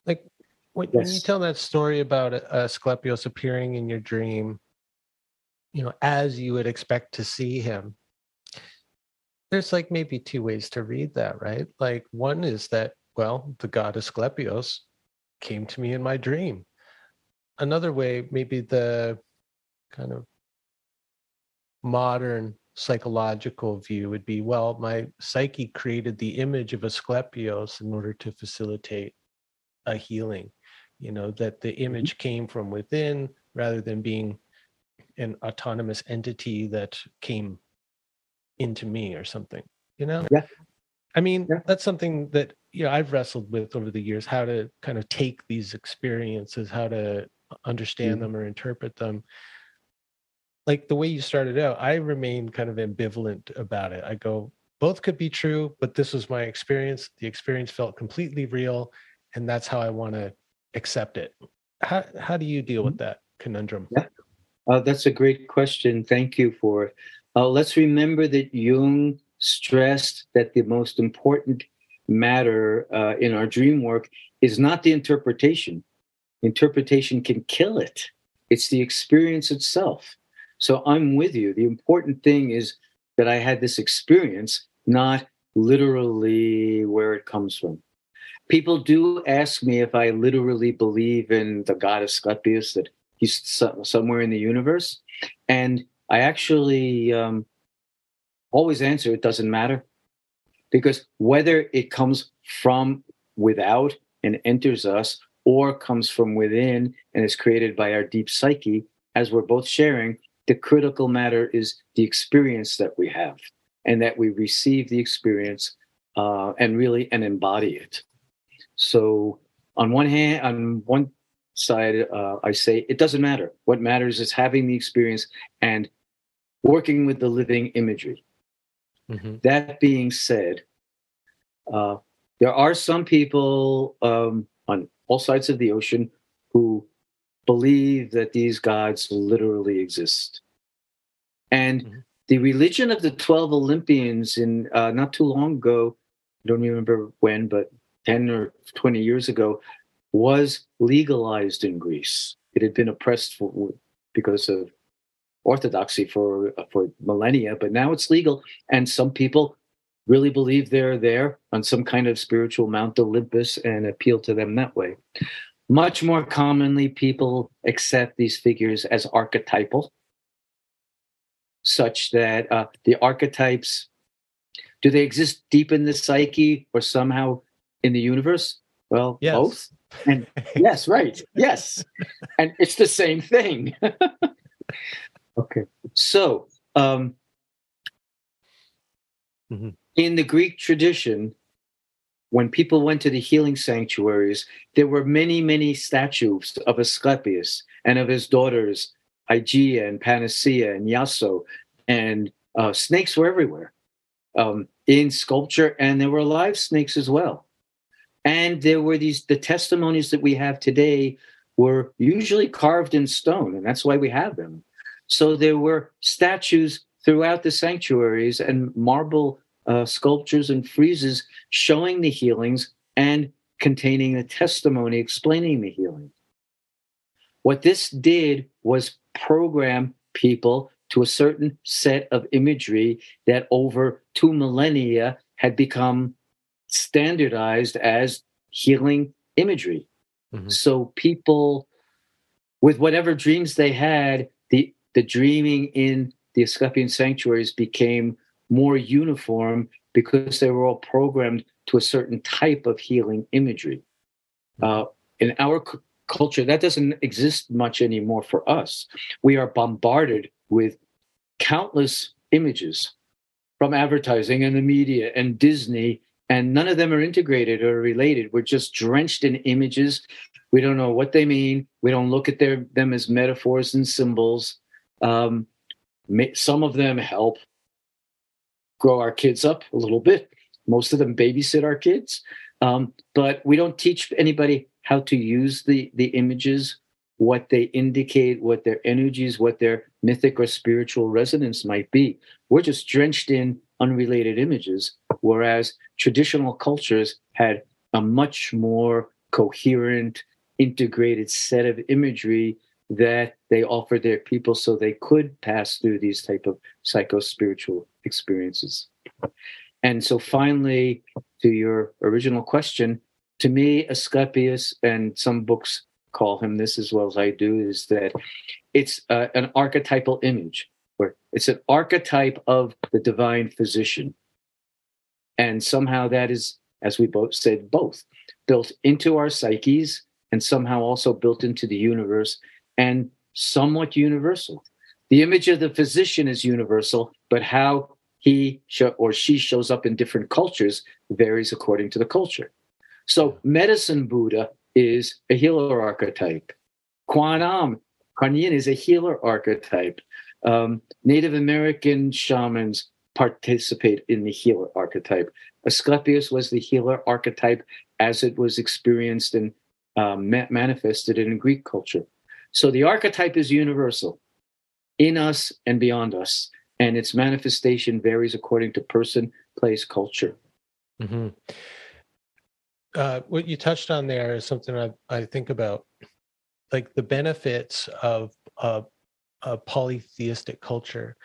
Like when, yes. when you tell that story about uh, Asclepios appearing in your dream, you know, as you would expect to see him, there's like maybe two ways to read that, right? Like one is that, well, the god Asclepios came to me in my dream. Another way, maybe the kind of modern psychological view would be well my psyche created the image of asclepios in order to facilitate a healing you know that the mm-hmm. image came from within rather than being an autonomous entity that came into me or something you know yeah i mean yeah. that's something that you know i've wrestled with over the years how to kind of take these experiences how to understand mm-hmm. them or interpret them like the way you started out, I remain kind of ambivalent about it. I go, both could be true, but this was my experience. The experience felt completely real, and that's how I want to accept it. How how do you deal with mm-hmm. that conundrum? Yeah. Uh, that's a great question. Thank you for it. Uh, let's remember that Jung stressed that the most important matter uh, in our dream work is not the interpretation. Interpretation can kill it. It's the experience itself. So I'm with you. The important thing is that I had this experience, not literally where it comes from. People do ask me if I literally believe in the god Asclepius, that he's somewhere in the universe. And I actually um, always answer it doesn't matter. Because whether it comes from without and enters us or comes from within and is created by our deep psyche, as we're both sharing, the critical matter is the experience that we have and that we receive the experience uh, and really and embody it. So on one hand, on one side, uh, I say it doesn't matter. What matters is having the experience and working with the living imagery. Mm-hmm. That being said, uh, there are some people um, on all sides of the ocean who believe that these gods literally exist. And mm-hmm. the religion of the 12 Olympians in uh, not too long ago, I don't remember when, but 10 or 20 years ago, was legalized in Greece. It had been oppressed for, because of orthodoxy for for millennia, but now it's legal, and some people really believe they're there on some kind of spiritual Mount Olympus and appeal to them that way. Much more commonly, people accept these figures as archetypal, such that uh, the archetypes do they exist deep in the psyche or somehow in the universe? Well, yes. both. And yes, right. Yes. And it's the same thing. okay. So, um, mm-hmm. in the Greek tradition, when people went to the healing sanctuaries, there were many, many statues of Asclepius and of his daughters, Hygeia and Panacea and Iaso, and uh, snakes were everywhere um, in sculpture, and there were live snakes as well. And there were these, the testimonies that we have today were usually carved in stone, and that's why we have them. So there were statues throughout the sanctuaries and marble uh, sculptures and friezes showing the healings and containing the testimony explaining the healing. What this did was program people to a certain set of imagery that over two millennia had become standardized as healing imagery. Mm-hmm. So people, with whatever dreams they had, the, the dreaming in the Asclepian sanctuaries became more uniform because they were all programmed to a certain type of healing imagery. Uh, in our c- culture, that doesn't exist much anymore for us. We are bombarded with countless images from advertising and the media and Disney, and none of them are integrated or related. We're just drenched in images. We don't know what they mean. We don't look at their, them as metaphors and symbols. Um, some of them help, grow our kids up a little bit. Most of them babysit our kids, um, but we don't teach anybody how to use the the images, what they indicate, what their energies, what their mythic or spiritual resonance might be. We're just drenched in unrelated images, whereas traditional cultures had a much more coherent, integrated set of imagery that they offered their people so they could pass through these type of psycho spiritual experiences and so finally to your original question to me asclepius and some books call him this as well as i do is that it's uh, an archetypal image where it's an archetype of the divine physician and somehow that is as we both said both built into our psyches and somehow also built into the universe and somewhat universal. The image of the physician is universal, but how he or she shows up in different cultures varies according to the culture. So, medicine Buddha is a healer archetype. Kuan Am, Kuan Yin is a healer archetype. Um, Native American shamans participate in the healer archetype. Asclepius was the healer archetype as it was experienced and um, manifested in Greek culture. So the archetype is universal in us and beyond us, and its manifestation varies according to person, place, culture. Mm-hmm. Uh, what you touched on there is something I, I think about, like the benefits of a, a polytheistic culture,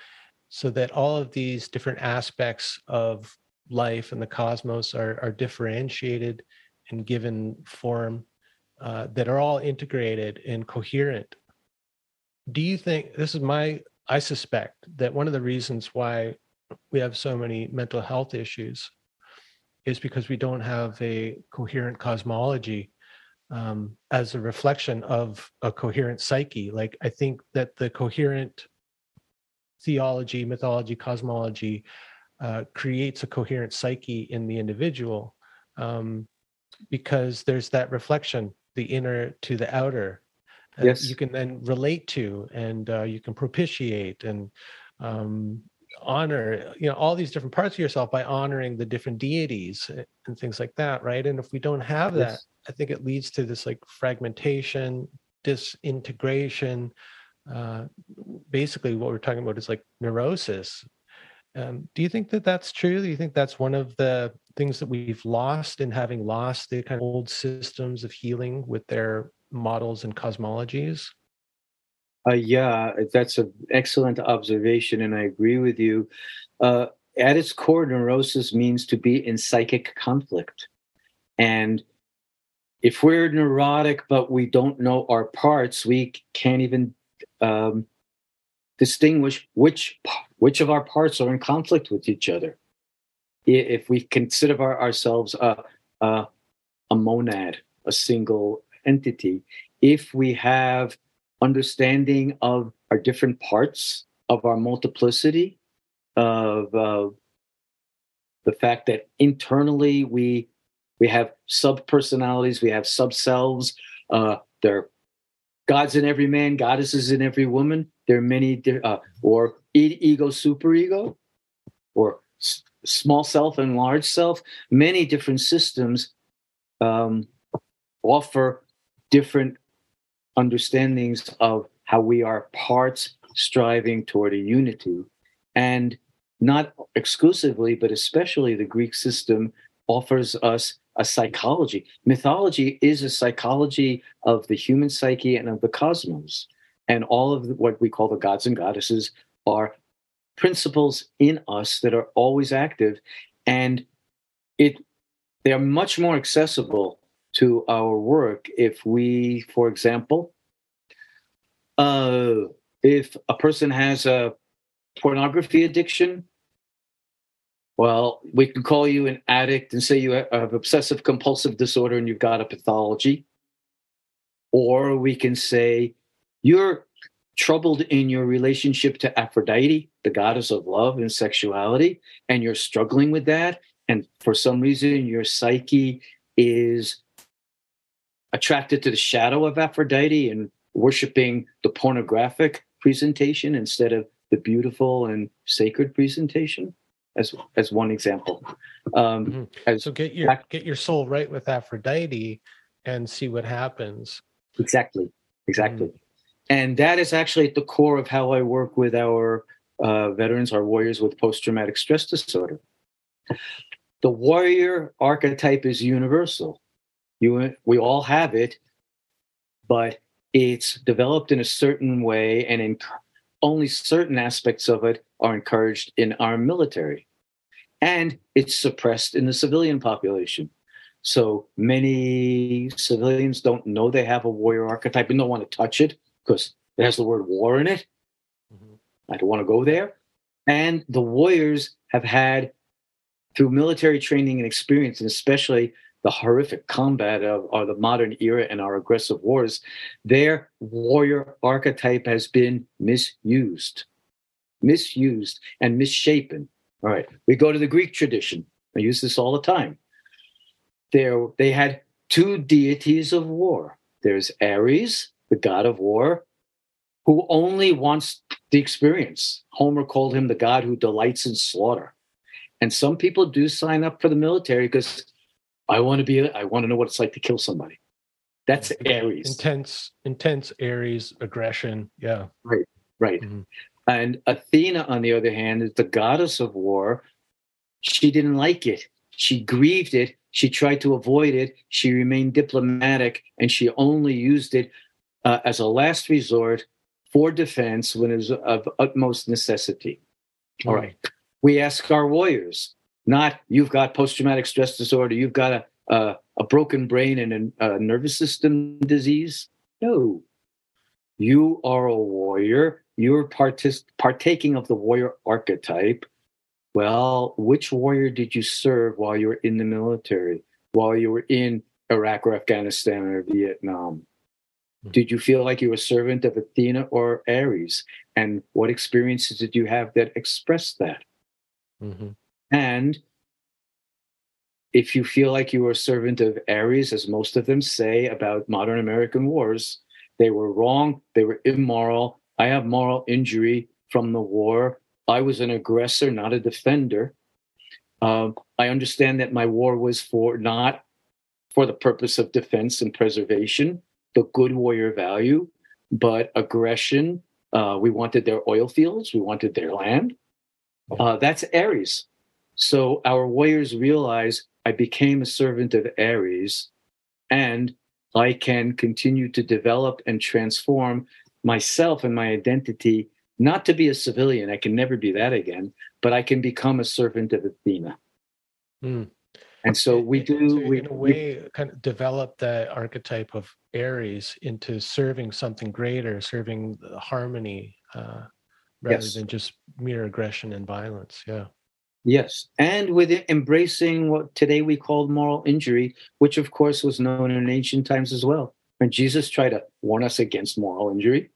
so that all of these different aspects of life and the cosmos are, are differentiated and given form uh, that are all integrated and coherent. Do you think this is my? I suspect that one of the reasons why we have so many mental health issues is because we don't have a coherent cosmology um, as a reflection of a coherent psyche. Like I think that the coherent theology, mythology, cosmology uh, creates a coherent psyche in the individual um, because there's that reflection the inner to the outer yes. you can then relate to and uh, you can propitiate and um, honor you know all these different parts of yourself by honoring the different deities uh, and things like that right and if we don't have that yes. i think it leads to this like fragmentation disintegration uh, basically what we're talking about is like neurosis um, do you think that that's true do you think that's one of the things that we've lost in having lost the kind of old systems of healing with their models and cosmologies? Uh, yeah, that's an excellent observation, and I agree with you. Uh, at its core, neurosis means to be in psychic conflict. And if we're neurotic but we don't know our parts, we can't even um, distinguish which which of our parts are in conflict with each other if we consider ourselves a, a, a monad, a single entity. If we have understanding of our different parts of our multiplicity, of uh, the fact that internally we we have sub personalities, we have sub selves. Uh, there are gods in every man, goddesses in every woman. There are many, uh, or ego, superego, or s- small self and large self. Many different systems um, offer different understandings of how we are parts striving toward a unity. And not exclusively, but especially the Greek system offers us a psychology. Mythology is a psychology of the human psyche and of the cosmos. And all of what we call the gods and goddesses are principles in us that are always active. And it they are much more accessible to our work if we, for example, uh, if a person has a pornography addiction, well, we can call you an addict and say you have obsessive compulsive disorder and you've got a pathology. Or we can say you're troubled in your relationship to Aphrodite, the goddess of love and sexuality, and you're struggling with that. And for some reason, your psyche is attracted to the shadow of Aphrodite and worshiping the pornographic presentation instead of the beautiful and sacred presentation as as one example. Um, mm-hmm. as so get your get your soul right with Aphrodite and see what happens. Exactly, exactly, mm. and that is actually at the core of how I work with our uh, veterans, our warriors with post traumatic stress disorder. The warrior archetype is universal. You, we all have it, but it's developed in a certain way, and in only certain aspects of it are encouraged in our military. And it's suppressed in the civilian population. So many civilians don't know they have a warrior archetype and don't want to touch it because it has the word war in it. Mm-hmm. I don't want to go there. And the warriors have had, through military training and experience, and especially the horrific combat of, of the modern era and our aggressive wars, their warrior archetype has been misused misused and misshapen. All right, we go to the Greek tradition. I use this all the time. There, they had two deities of war. There's Ares, the god of war, who only wants the experience. Homer called him the god who delights in slaughter. And some people do sign up for the military because I want to be, I want to know what it's like to kill somebody. That's Ares. Intense, intense Ares aggression. Yeah. Right, right. Mm-hmm. And Athena, on the other hand, is the goddess of war. She didn't like it. She grieved it. She tried to avoid it. She remained diplomatic and she only used it uh, as a last resort for defense when it was of utmost necessity. Mm. All right. We ask our warriors, not you've got post traumatic stress disorder, you've got a, a, a broken brain and a, a nervous system disease. No. You are a warrior you're partic- partaking of the warrior archetype. Well, which warrior did you serve while you were in the military, while you were in Iraq or Afghanistan or Vietnam? Mm-hmm. Did you feel like you were a servant of Athena or Ares? And what experiences did you have that expressed that? Mm-hmm. And if you feel like you were a servant of Ares, as most of them say about modern American wars, they were wrong, they were immoral, I have moral injury from the war. I was an aggressor, not a defender. Um, I understand that my war was for not for the purpose of defense and preservation, the good warrior value, but aggression. Uh, we wanted their oil fields, we wanted their land. Uh, that's Ares. So our warriors realize I became a servant of Ares and I can continue to develop and transform myself and my identity not to be a civilian. I can never be that again, but I can become a servant of Athena. Mm. And so we do. So we, in a way, we, kind of develop the archetype of Ares into serving something greater, serving harmony, uh, rather yes. than just mere aggression and violence. Yeah. Yes, and with embracing what today we call moral injury, which of course was known in ancient times as well. When Jesus tried to warn us against moral injury,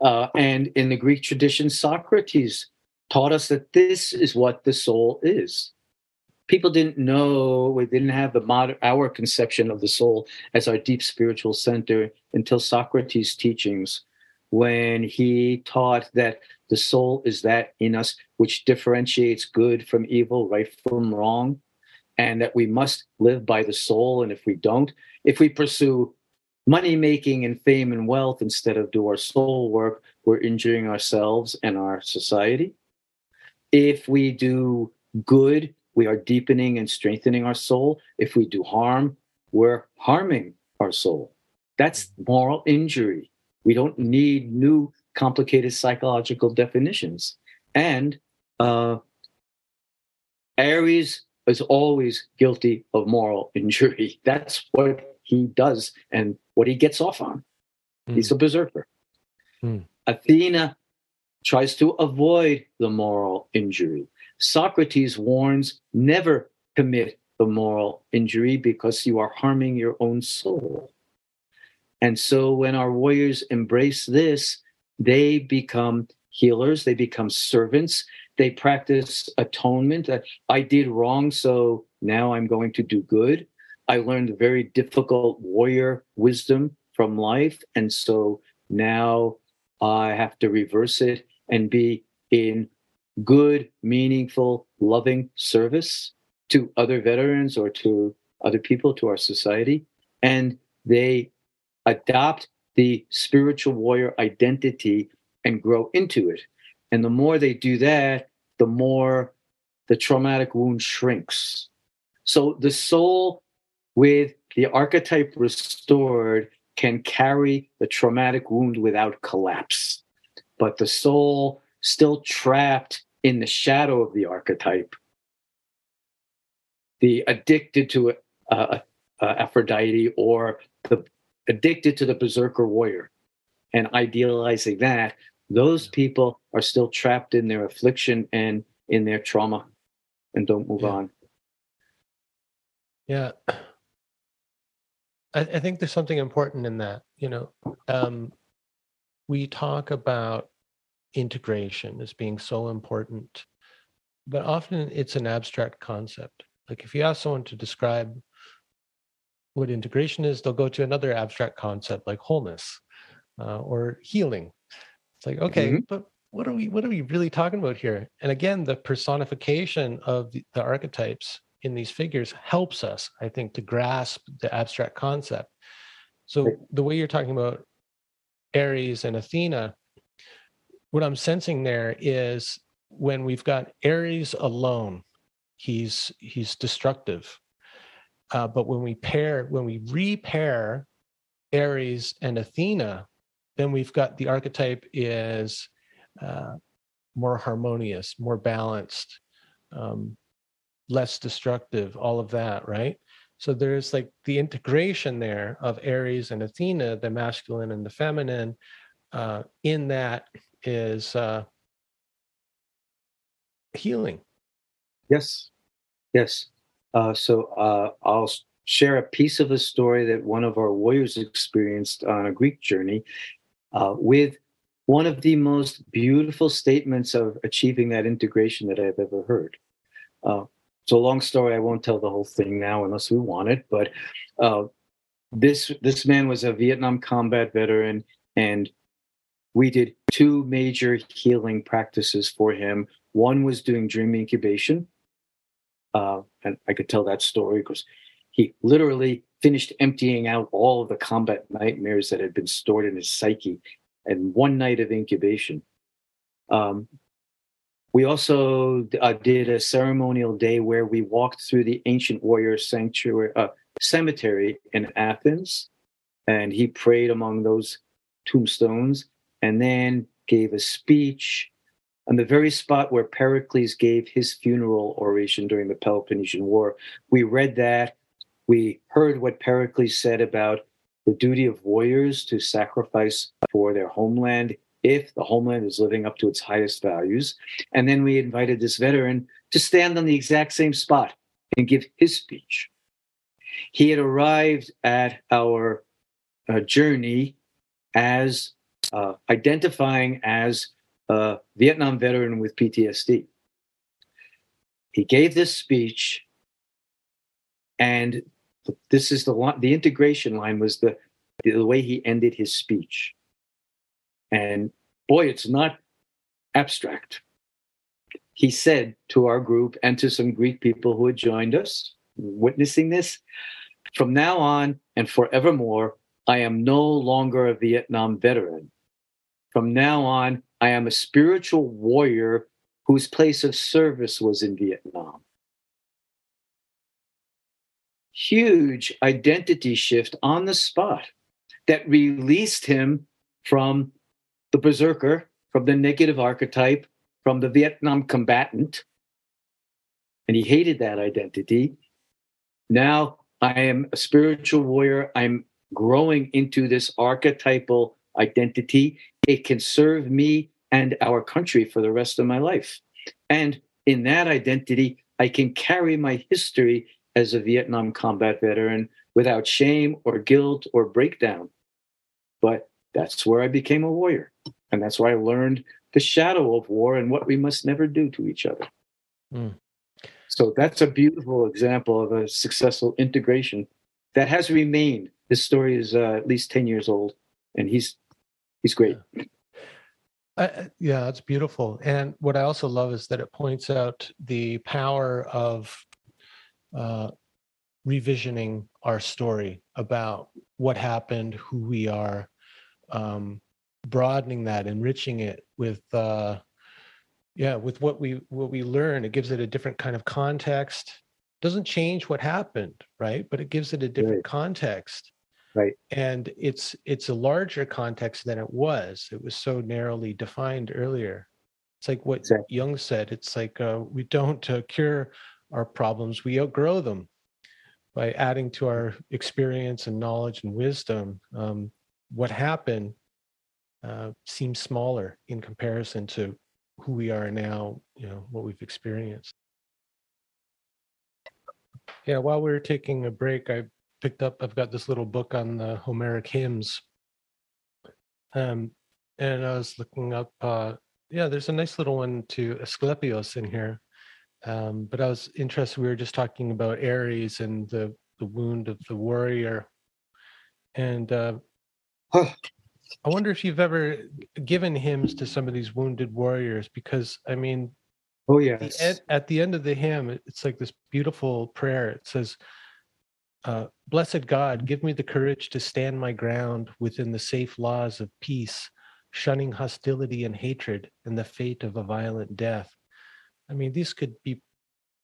uh, and in the Greek tradition, Socrates taught us that this is what the soul is. People didn't know, we didn't have the modern, our conception of the soul as our deep spiritual center until Socrates' teachings, when he taught that the soul is that in us which differentiates good from evil, right from wrong, and that we must live by the soul. And if we don't, if we pursue money making and fame and wealth instead of do our soul work, we're injuring ourselves and our society. If we do good, we are deepening and strengthening our soul. If we do harm, we're harming our soul. That's moral injury. We don't need new complicated psychological definitions. And uh, Ares is always guilty of moral injury. That's what he does and what he gets off on. Mm. He's a berserker. Mm. Athena tries to avoid the moral injury. Socrates warns never commit the moral injury because you are harming your own soul. And so when our warriors embrace this, they become healers, they become servants, they practice atonement. Uh, I did wrong, so now I'm going to do good. I learned very difficult warrior wisdom from life. And so now I have to reverse it and be in good, meaningful, loving service to other veterans or to other people, to our society. And they adopt the spiritual warrior identity and grow into it. And the more they do that, the more the traumatic wound shrinks. So the soul with the archetype restored can carry the traumatic wound without collapse. But the soul still trapped in the shadow of the archetype, the addicted to uh, uh, Aphrodite or the addicted to the berserker warrior and idealizing that, those people are still trapped in their affliction and in their trauma and don't move yeah. on. Yeah. I, I, think there's something important in that. You know, um, we talk about integration as being so important, but often it's an abstract concept. Like if you ask someone to describe what integration is, they'll go to another abstract concept like wholeness uh, or healing. It's like, okay, mm-hmm. but what are we what are we really talking about here? And again, the personification of the, the archetypes in these figures helps us, I think, to grasp the abstract concept. So the way you're talking about Ares and Athena, what I'm sensing there is when we've got Ares alone, he's he's destructive uh, but when we pair, when we repair Ares and Athena, then we've got the archetype is uh, more harmonious, more balanced, um, less destructive, all of that, right? So there's like the integration there of Ares and Athena, the masculine and the feminine. Uh, in that is uh, healing. Yes, yes. Uh, so uh, I'll share a piece of a story that one of our warriors experienced on a Greek journey uh, with one of the most beautiful statements of achieving that integration that I've ever heard. Uh, it's a long story. I won't tell the whole thing now unless we want it. But uh, this this man was a Vietnam combat veteran, and we did two major healing practices for him. One was doing dream incubation, uh, and I could tell that story because he literally finished emptying out all of the combat nightmares that had been stored in his psyche in one night of incubation. Um, we also uh, did a ceremonial day where we walked through the ancient warrior sanctuary uh, cemetery in Athens, and he prayed among those tombstones, and then gave a speech on the very spot where Pericles gave his funeral oration during the Peloponnesian War. We read that. We heard what Pericles said about the duty of warriors to sacrifice for their homeland if the homeland is living up to its highest values. And then we invited this veteran to stand on the exact same spot and give his speech. He had arrived at our uh, journey as uh, identifying as a Vietnam veteran with PTSD. He gave this speech, and this is the the integration line was the the way he ended his speech. And boy, it's not abstract. He said to our group and to some Greek people who had joined us, witnessing this, from now on and forevermore, I am no longer a Vietnam veteran. From now on, I am a spiritual warrior whose place of service was in Vietnam. Huge identity shift on the spot that released him from the berserker, from the negative archetype, from the Vietnam combatant. And he hated that identity. Now I am a spiritual warrior. I'm growing into this archetypal identity. It can serve me and our country for the rest of my life. And in that identity, I can carry my history as a Vietnam combat veteran without shame or guilt or breakdown. But that's where I became a warrior. And that's where I learned the shadow of war and what we must never do to each other. Mm. So that's a beautiful example of a successful integration that has remained. This story is uh, at least 10 years old and he's he's great. Yeah. Uh, yeah, it's beautiful. And what I also love is that it points out the power of uh, revisioning our story about what happened, who we are, um, broadening that, enriching it with, uh, yeah, with what we what we learn. It gives it a different kind of context. Doesn't change what happened, right? But it gives it a different right. context right. And it's it's a larger context than it was. It was so narrowly defined earlier. It's like what exactly. jung said it's like uh, we don't uh, cure our problems we outgrow them. By adding to our experience and knowledge and wisdom um, what happened uh, seems smaller in comparison to who we are now you know what we've experienced. Yeah while we are taking a break i picked up. I've got this little book on the Homeric hymns, um, and I was looking up. Uh, yeah, there's a nice little one to Asclepios in here, um, but I was interested. We were just talking about Ares and the the wound of the warrior, and uh, huh. I wonder if you've ever given hymns to some of these wounded warriors, because I mean, oh yes, the at the end of the hymn, it's like this beautiful prayer. It says uh, Blessed God, give me the courage to stand my ground within the safe laws of peace, shunning hostility and hatred and the fate of a violent death. I mean, these could be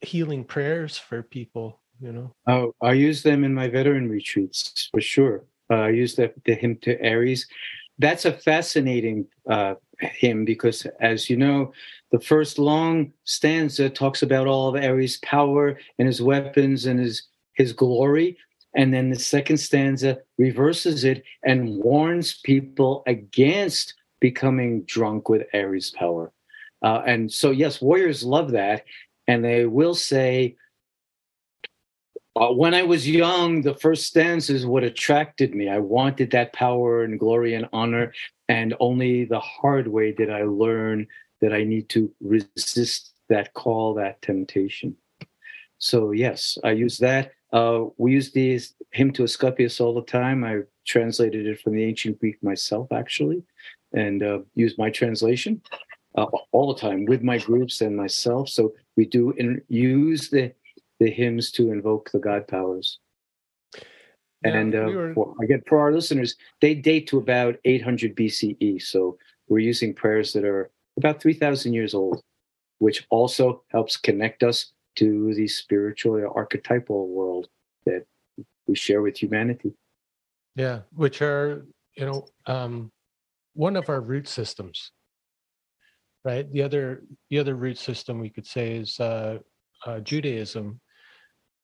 healing prayers for people, you know. Oh, I use them in my veteran retreats for sure. Uh, I use the, the hymn to Ares. That's a fascinating uh, hymn because, as you know, the first long stanza talks about all of Ares' power and his weapons and his his glory. And then the second stanza reverses it and warns people against becoming drunk with Ares power. Uh, and so, yes, warriors love that. And they will say, uh, when I was young, the first stanza is what attracted me. I wanted that power and glory and honor. And only the hard way did I learn that I need to resist that call, that temptation. So, yes, I use that. Uh, we use these hymn to Asclepius all the time. I translated it from the ancient Greek myself, actually, and uh, use my translation uh, all the time with my groups and myself. So we do in, use the the hymns to invoke the God powers. Yeah, and uh, we were... for, again, for our listeners, they date to about 800 BCE. So we're using prayers that are about 3,000 years old, which also helps connect us to the spiritual archetypal world that we share with humanity. Yeah, which are, you know, um, one of our root systems, right? The other, the other root system we could say is uh, uh, Judaism,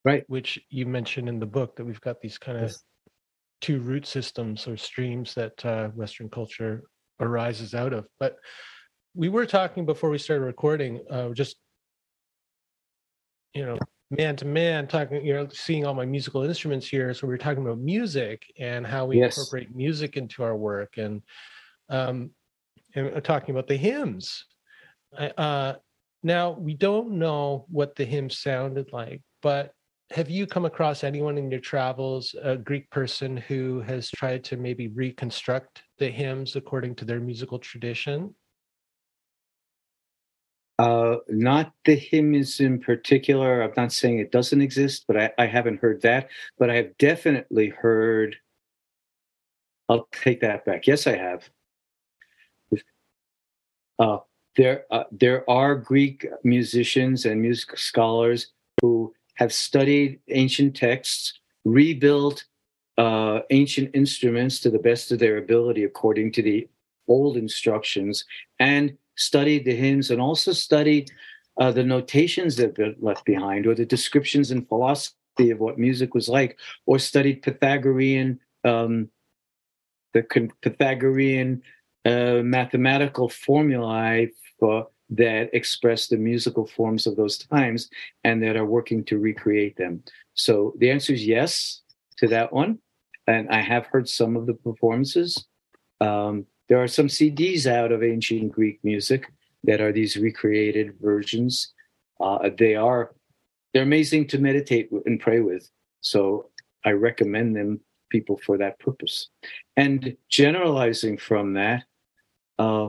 right? Which you mentioned in the book that we've got these kind of yes. two root systems or streams that uh, Western culture arises out of. But we were talking before we started recording, uh, just you know, man to man, talking, you know, seeing all my musical instruments here. So we were talking about music and how we yes. incorporate music into our work, and um, and talking about the hymns. Uh, now we don't know what the hymn sounded like, but have you come across anyone in your travels, a Greek person who has tried to maybe reconstruct the hymns according to their musical tradition? Uh, not the hymns in particular. I'm not saying it doesn't exist, but I, I haven't heard that. But I have definitely heard. I'll take that back. Yes, I have. Uh, there, uh, there are Greek musicians and music scholars who have studied ancient texts, rebuilt uh, ancient instruments to the best of their ability according to the old instructions, and studied the hymns and also studied uh, the notations that were left behind or the descriptions and philosophy of what music was like, or studied Pythagorean, um, the Pythagorean uh, mathematical formulae for that express the musical forms of those times and that are working to recreate them. So the answer is yes to that one. And I have heard some of the performances. Um, there are some CDs out of ancient Greek music that are these recreated versions. Uh, they are they're amazing to meditate and pray with. So I recommend them people for that purpose. And generalizing from that, uh,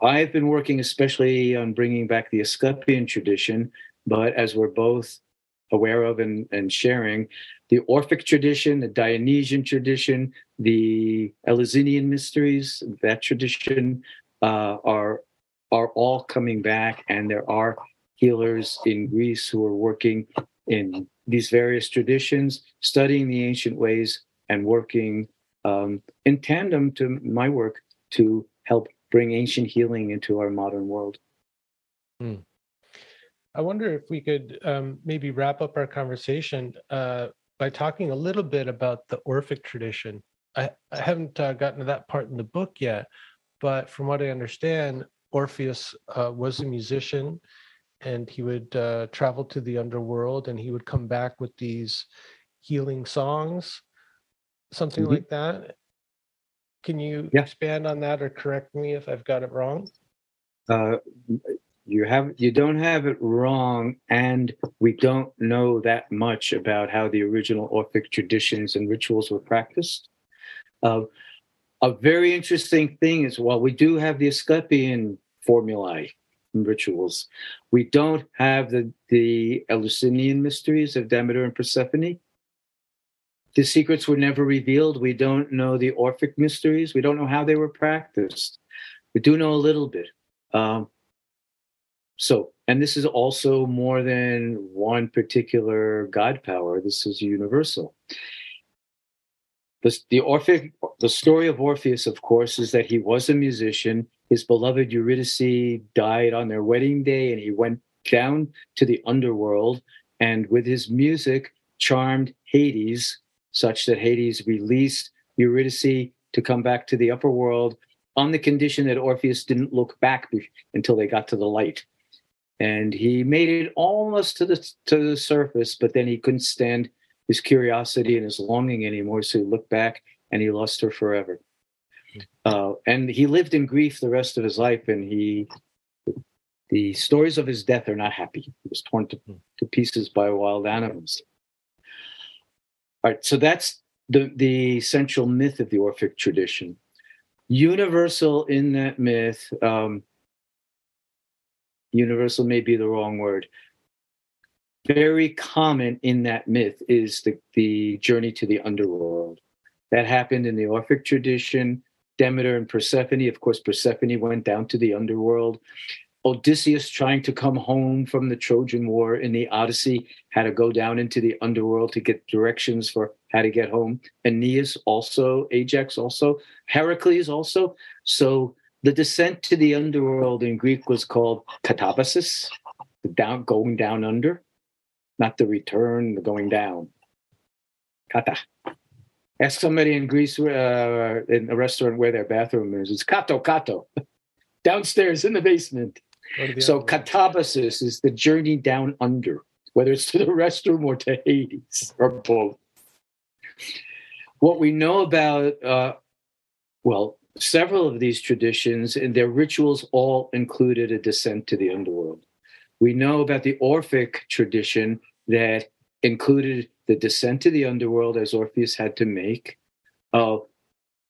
I've been working especially on bringing back the Asclepian tradition, but as we're both aware of and, and sharing, the Orphic tradition, the Dionysian tradition, the Eleusinian mysteries, that tradition uh, are are all coming back, and there are healers in Greece who are working in these various traditions, studying the ancient ways and working um, in tandem to my work to help bring ancient healing into our modern world. Hmm. I wonder if we could um, maybe wrap up our conversation uh, by talking a little bit about the Orphic tradition. I, I haven't uh, gotten to that part in the book yet, but from what I understand, Orpheus uh, was a musician and he would uh, travel to the underworld and he would come back with these healing songs, something mm-hmm. like that. Can you yeah. expand on that or correct me if I've got it wrong? Uh, you have you don't have it wrong, and we don't know that much about how the original Orphic traditions and rituals were practiced. Uh, a very interesting thing is while we do have the Asclepian formulae and rituals, we don't have the the Eleusinian mysteries of Demeter and Persephone the secrets were never revealed. We don't know the Orphic mysteries. We don't know how they were practiced. We do know a little bit. Um, so, and this is also more than one particular God power. This is universal. The, the Orphic, the story of Orpheus, of course, is that he was a musician. His beloved Eurydice died on their wedding day, and he went down to the underworld and with his music charmed Hades such that Hades released Eurydice to come back to the upper world on the condition that Orpheus didn't look back until they got to the light. And he made it almost to the to the surface, but then he couldn't stand his curiosity and his longing anymore, so he looked back and he lost her forever. Uh, and he lived in grief the rest of his life, and he the stories of his death are not happy. He was torn to, to pieces by wild animals. All right, so that's the the central myth of the Orphic tradition. Universal in that myth, um, universal may be the wrong word. Very common in that myth is the, the journey to the underworld. That happened in the Orphic tradition. Demeter and Persephone, of course, Persephone went down to the underworld. Odysseus trying to come home from the Trojan War in the Odyssey had to go down into the underworld to get directions for how to get home. Aeneas also, Ajax also, Heracles also. So the descent to the underworld in Greek was called katabasis, the down going down under, not the return, the going down. Kata. Ask somebody in Greece uh, in a restaurant where their bathroom is. It's kato kato, downstairs in the basement. The so katabasis is the journey down under, whether it's to the restroom or to Hades or both. What we know about, uh, well, several of these traditions and their rituals all included a descent to the underworld. We know about the Orphic tradition that included the descent to the underworld as Orpheus had to make, uh,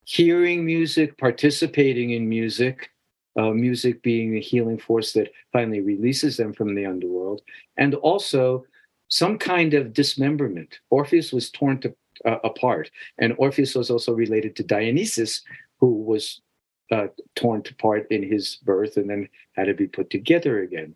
hearing music, participating in music, uh, music being the healing force that finally releases them from the underworld, and also some kind of dismemberment. Orpheus was torn to, uh, apart, and Orpheus was also related to Dionysus, who was uh, torn apart in his birth and then had to be put together again.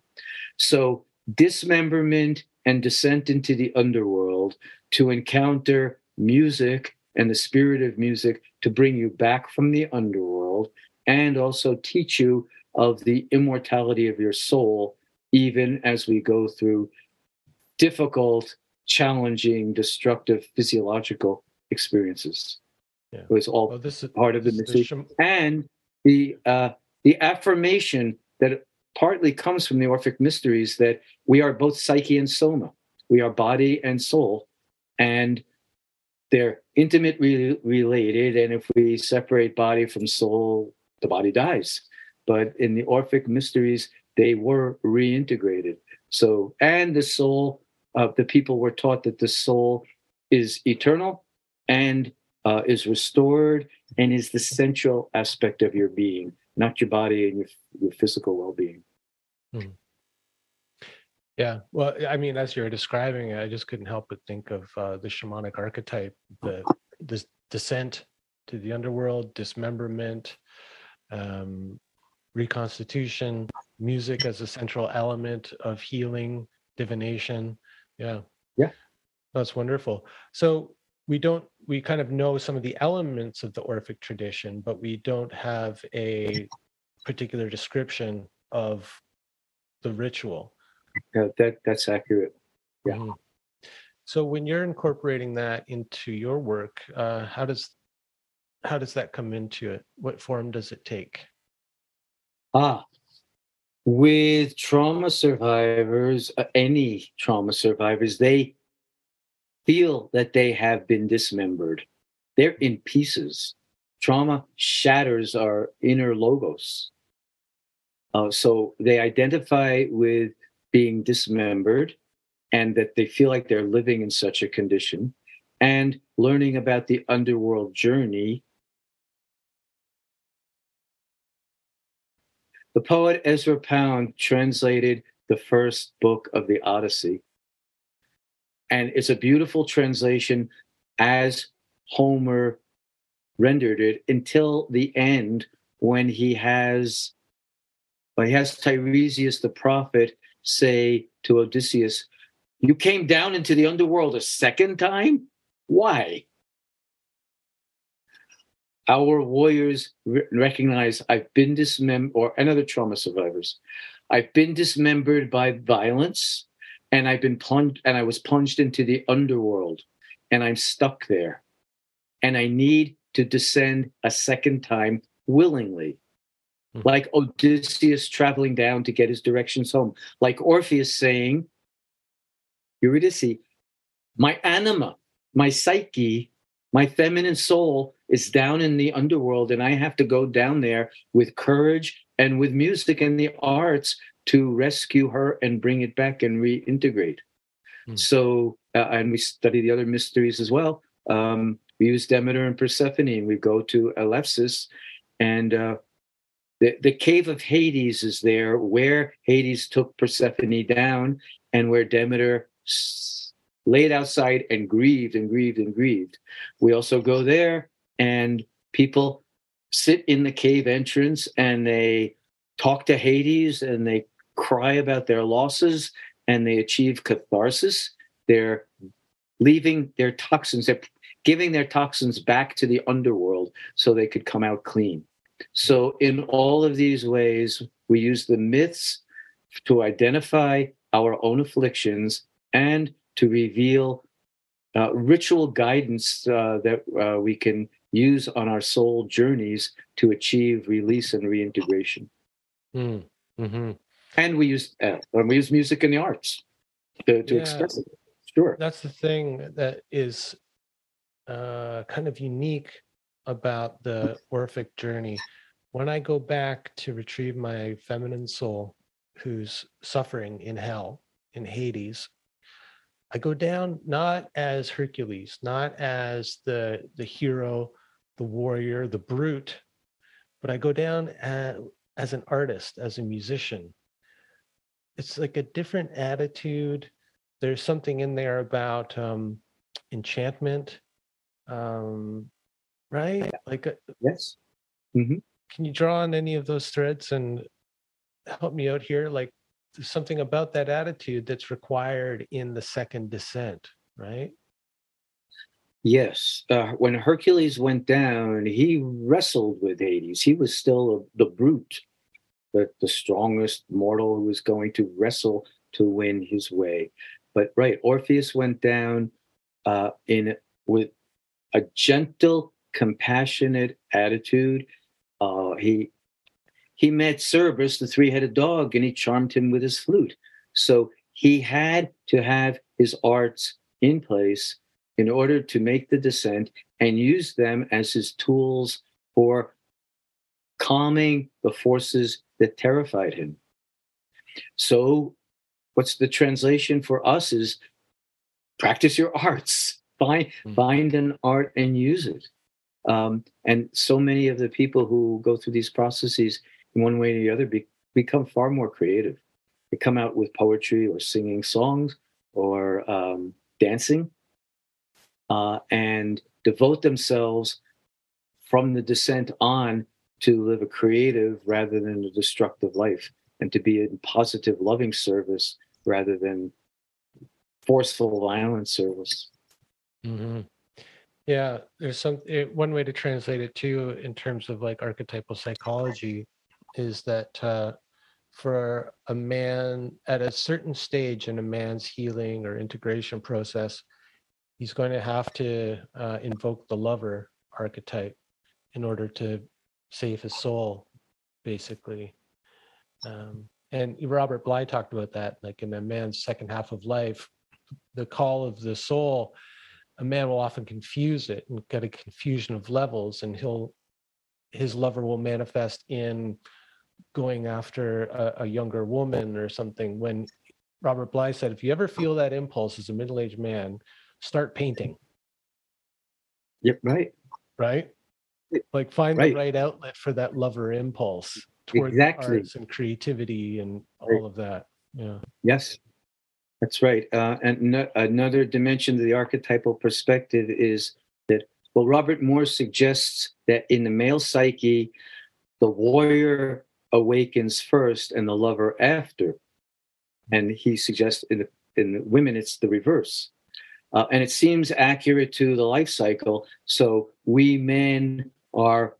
So, dismemberment and descent into the underworld to encounter music and the spirit of music to bring you back from the underworld and also teach you of the immortality of your soul, even as we go through difficult, challenging, destructive physiological experiences. Yeah. It was all well, this is, part of the mystery. and the uh, the affirmation that partly comes from the Orphic mysteries that we are both psyche and soma. We are body and soul, and they're intimately related. And if we separate body from soul, the body dies. But in the Orphic mysteries, they were reintegrated. So, and the soul, uh, the people were taught that the soul is eternal and uh, is restored and is the central aspect of your being, not your body and your, your physical well being. Hmm. Yeah, well, I mean, as you're describing it, I just couldn't help but think of uh, the shamanic archetype, the this descent to the underworld, dismemberment, um, reconstitution, music as a central element of healing, divination. Yeah, yeah, that's wonderful. So we don't we kind of know some of the elements of the Orphic tradition, but we don't have a particular description of the ritual. Yeah, that that's accurate. Yeah. Mm-hmm. So when you're incorporating that into your work, uh, how does how does that come into it? What form does it take? Ah, with trauma survivors, uh, any trauma survivors, they feel that they have been dismembered. They're in pieces. Trauma shatters our inner logos. Uh, so they identify with being dismembered and that they feel like they're living in such a condition and learning about the underworld journey. The poet Ezra Pound translated the first book of the Odyssey. And it's a beautiful translation as Homer rendered it until the end when he has but he has Tiresias the prophet say to Odysseus, You came down into the underworld a second time? Why? Our warriors recognize I've been dismembered, or another trauma survivors. I've been dismembered by violence, and I've been plunged, and I was plunged into the underworld, and I'm stuck there. And I need to descend a second time willingly. Mm-hmm. like Odysseus traveling down to get his directions home, like Orpheus saying, Eurydice, my anima, my psyche, my feminine soul is down in the underworld, and I have to go down there with courage and with music and the arts to rescue her and bring it back and reintegrate. Mm. So, uh, and we study the other mysteries as well. Um, we use Demeter and Persephone, and we go to Eleusis, and uh, the, the cave of Hades is there where Hades took Persephone down and where Demeter laid outside and grieved and grieved and grieved. We also go there and people sit in the cave entrance and they talk to Hades and they cry about their losses and they achieve catharsis. They're leaving their toxins, they're giving their toxins back to the underworld so they could come out clean. So, in all of these ways, we use the myths to identify our own afflictions and to reveal uh, ritual guidance uh, that uh, we can use on our soul journeys to achieve release and reintegration. Mm. Mm-hmm. And we use uh, we use music and the arts to, to Yeah. express it. Sure. That's the thing that is uh, kind of unique about the Orphic journey. When I go back to retrieve my feminine soul, who's suffering in hell, in Hades, I go down not as Hercules, not as the the hero, the warrior, the brute, but I go down as, as an artist, as a musician. It's like a different attitude. There's something in there about um, enchantment, um, right? Like, uh, Yes. can you draw on any of those threads and help me out here? Like, there's something about that attitude that's required in the second descent, right? Yes. Uh, when Hercules went down, he wrestled with Hades. He was still a, the brute, the, the strongest mortal who was going to wrestle to win his way. But right, Orpheus went down uh, in with a gentle, compassionate attitude. Uh, he he met Cerberus, the three-headed dog, and he charmed him with his flute. So he had to have his arts in place in order to make the descent and use them as his tools for calming the forces that terrified him. So, what's the translation for us is practice your arts, find, Mm. find an art and use it. Um, and so many of the people who go through these processes in one way or the other be, become far more creative. They come out with poetry or singing songs or um, dancing uh, and devote themselves from the descent on to live a creative rather than a destructive life and to be in positive, loving service rather than forceful, violent service. Mm-hmm. Yeah, there's some it, one way to translate it too, in terms of like archetypal psychology, is that uh, for a man at a certain stage in a man's healing or integration process, he's going to have to uh, invoke the lover archetype in order to save his soul, basically. Um, and Robert Bly talked about that, like in a man's second half of life, the call of the soul a man will often confuse it and get a confusion of levels and he'll his lover will manifest in going after a, a younger woman or something when robert bly said if you ever feel that impulse as a middle-aged man start painting Yep, right. right like find right. the right outlet for that lover impulse toward the Exactly. arts and creativity and all of that yeah Yes, that's right. Uh, and no, another dimension of the archetypal perspective is that, well, Robert Moore suggests that in the male psyche, the warrior awakens first and the lover after. And he suggests in the, in the women, it's the reverse. Uh, and it seems accurate to the life cycle. So we men are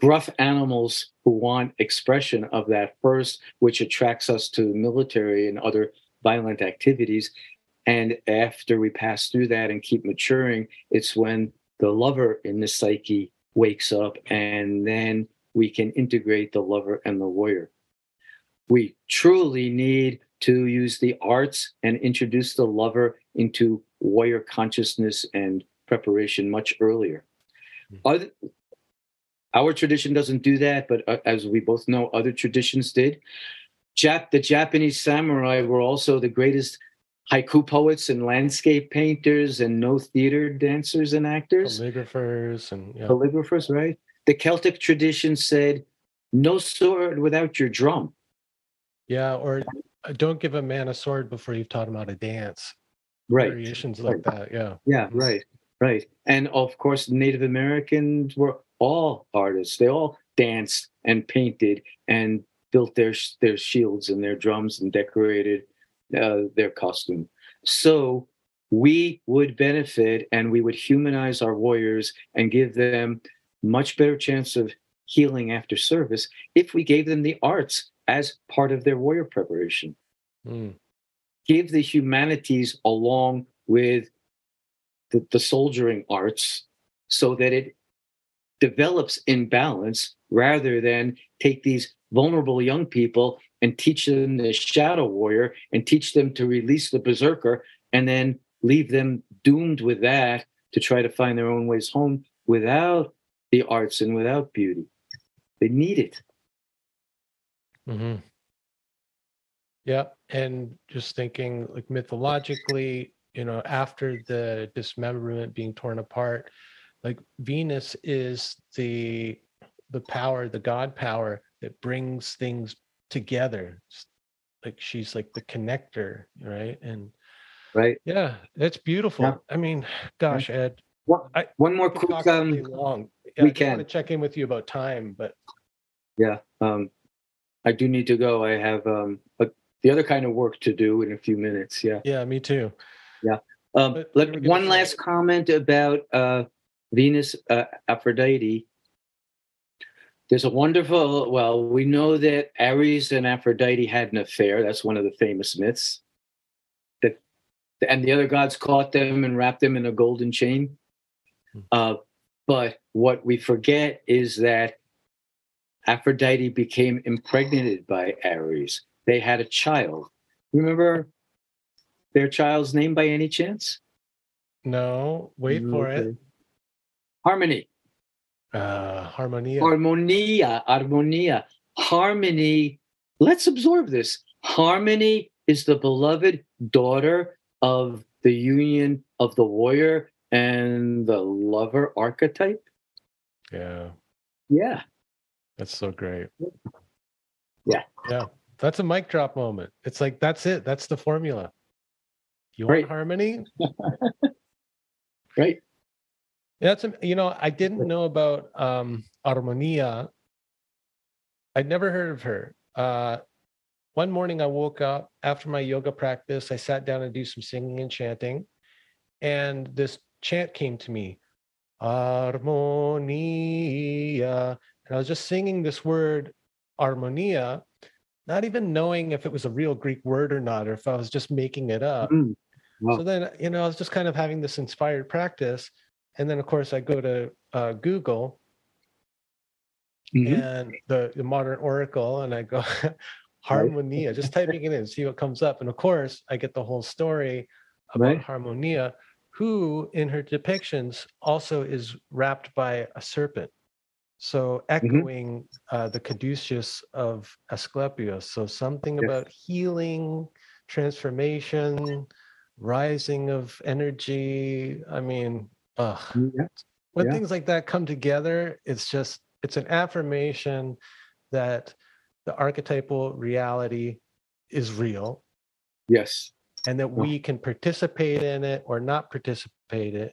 gruff animals who want expression of that first, which attracts us to the military and other violent activities. And after we pass through that and keep maturing, it's when the lover in the psyche wakes up, and then we can integrate the lover and the warrior. We truly need to use the arts and introduce the lover into warrior consciousness and preparation much earlier. Hmm. Other, our tradition doesn't do that, but uh, as we both know, other traditions did. Jap- the Japanese samurai were also the greatest haiku poets and landscape painters and Noh theater dancers and actors, calligraphers and yeah calligraphers, right? The Celtic tradition said, no sword without your drum. yeah or uh, don't give a man a sword before you've taught him how to dance Right. variations like that yeah Yeah, right, right. And of course, Native Americans were all artists. They all danced and painted and built their their shields and their drums and decorated uh, their costume. So we would benefit and we would humanize our warriors and give them much better chance of healing after service if we gave them the arts as part of their warrior preparation Mm. give the humanities along with the, the soldiering arts so that it develops in balance rather than take these vulnerable young people and teach them the shadow warrior and teach them to release the berserker and then leave them doomed with that to try to find their own ways home without the arts and without beauty. They need it. Mm-hmm. Yeah. And just thinking like mythologically, you know, after the dismemberment being torn apart, like Venus is the the power, the God power that brings things together. Like she's like the connector, right? And right, yeah, that's beautiful. Yeah. I mean, gosh, Ed. One, I, one more quick um, long. Yeah, we I can want to check in with you about time, but yeah, um, I do need to go. I have um, a, the other kind of work to do in a few minutes. Yeah, yeah, me too. Yeah. Um, let, one last comment about uh, Venus uh, Aphrodite. There's a wonderful, well, we know that Ares and Aphrodite had an affair. That's one of the famous myths. That, and the other gods caught them and wrapped them in a golden chain. Hmm. Uh, but what we forget is that Aphrodite became impregnated by Ares. They had a child. Remember their child's name by any chance? No, wait okay. for it. Harmony. Uh, harmonia. Harmonia. Harmonia. Harmony. Let's absorb this. Harmony is the beloved daughter of the union of the warrior and the lover archetype. Yeah. Yeah. That's so great. Yeah. Yeah. That's a mic drop moment. It's like, that's it. That's the formula. You want right. harmony? right. That's you know I didn't know about um, Armonia. I'd never heard of her. Uh, one morning I woke up after my yoga practice. I sat down and do some singing and chanting, and this chant came to me, Armonia, and I was just singing this word, Armonia, not even knowing if it was a real Greek word or not, or if I was just making it up. Mm. Wow. So then, you know, I was just kind of having this inspired practice and then of course I go to uh, Google mm-hmm. and the, the modern Oracle, and I go Harmonia, just typing it in, see what comes up, and of course I get the whole story about right. Harmonia, who in her depictions also is wrapped by a serpent. So mm-hmm. echoing mm-hmm. uh, the caduceus of Asclepius. So something yes. about healing, transformation, rising of energy. I mean, Ugh. Yeah. When yeah. things like that come together, it's just it's an affirmation that the archetypal reality is real. Yes. And that we can participate in it or not participate it,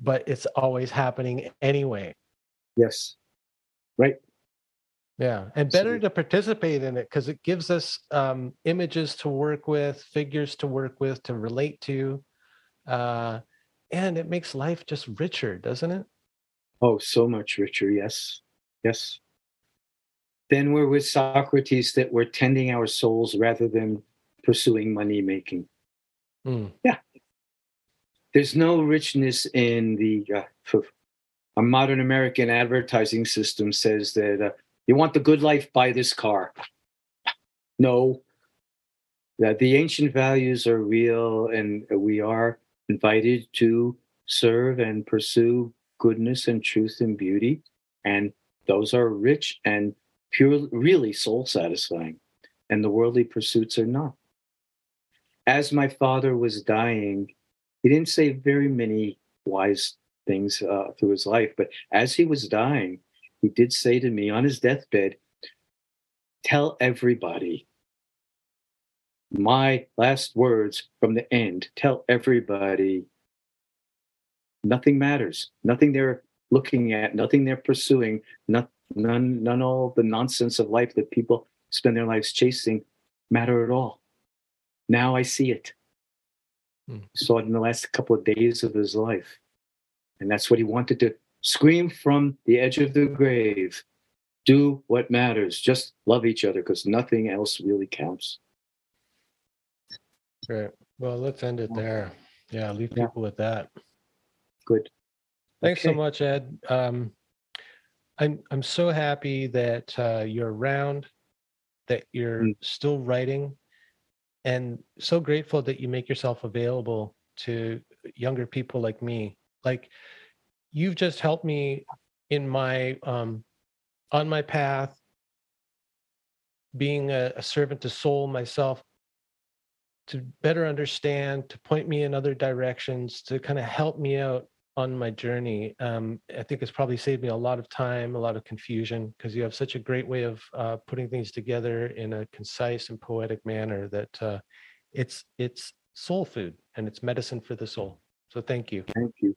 but it's always happening anyway. Yes. Right. Yeah, and better to participate in it because it gives us um, images to work with, figures to work with, to relate to. Uh, and it makes life just richer, doesn't it? Oh, so much richer. Yes. Yes. Then we're with Socrates that we're tending our souls rather than pursuing money making. Mm. Yeah. There's no richness in the uh, a modern American advertising system says that uh, you want the good life, buy this car. No, that the ancient values are real and we are invited to serve and pursue goodness and truth and beauty. And those are rich and pure, really soul satisfying. And the worldly pursuits are not. As my father was dying, he didn't say very many wise things uh, through his life, but as he was dying, he did say to me on his deathbed, Tell everybody my last words from the end. Tell everybody nothing matters. Nothing they're looking at nothing they're pursuing not, none none all the nonsense of life that people spend their lives chasing matter at all. Now i see it. Hmm. saw it in the last couple of days of his life. And that's what he wanted to scream from the edge of the grave. Do what matters. Just love each other because nothing else really counts Great. Well, let's end it there. Yeah, leave people with that. Good. Thanks Okay. so much, Ed. Um, I'm I'm so happy that uh, you're around, that you're Mm. still writing, and so grateful that you make yourself available to younger people like me. Like you've just helped me in my um, on my path, being a, a servant to soul myself, to better understand, to point me in other directions, to kind of help me out on my journey. Um, I think it's probably saved me a lot of time, a lot of confusion, because you have such a great way of uh, putting things together in a concise and poetic manner that uh, it's it's soul food and it's medicine for the soul. So thank you. Thank you.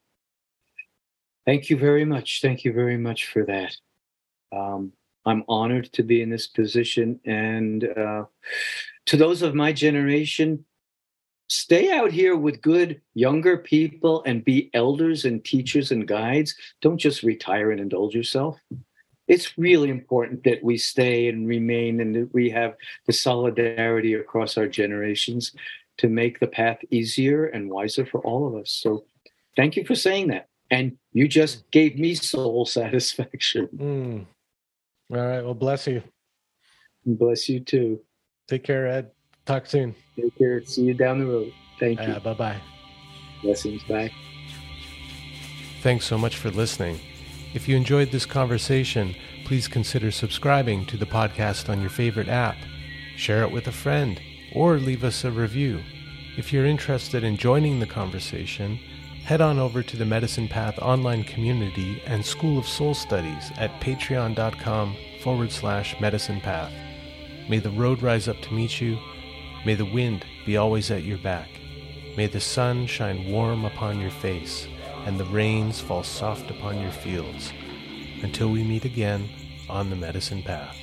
Thank you very much. Thank you very much for that. Um, I'm honored to be in this position. And uh, to those of my generation, stay out here with good younger people and be elders and teachers and guides. Don't just retire and indulge yourself. It's really important that we stay and remain and that we have the solidarity across our generations to make the path easier and wiser for all of us. So thank you for saying that. And you just gave me soul satisfaction. Mm. All right. Well, bless you. Bless you too. Take care, Ed. Talk soon. Take care. See you down the road. Thank you. Uh, bye bye. Blessings. Bye. Thanks so much for listening. If you enjoyed this conversation, please consider subscribing to the podcast on your favorite app. Share it with a friend or leave us a review. If you're interested in joining the conversation, head on over to the Medicine Path online community and School of Soul Studies at patreon.com forward slash medicine path. May the road rise up to meet you. May the wind be always at your back. May the sun shine warm upon your face and the rains fall soft upon your fields. Until we meet again on the medicine path.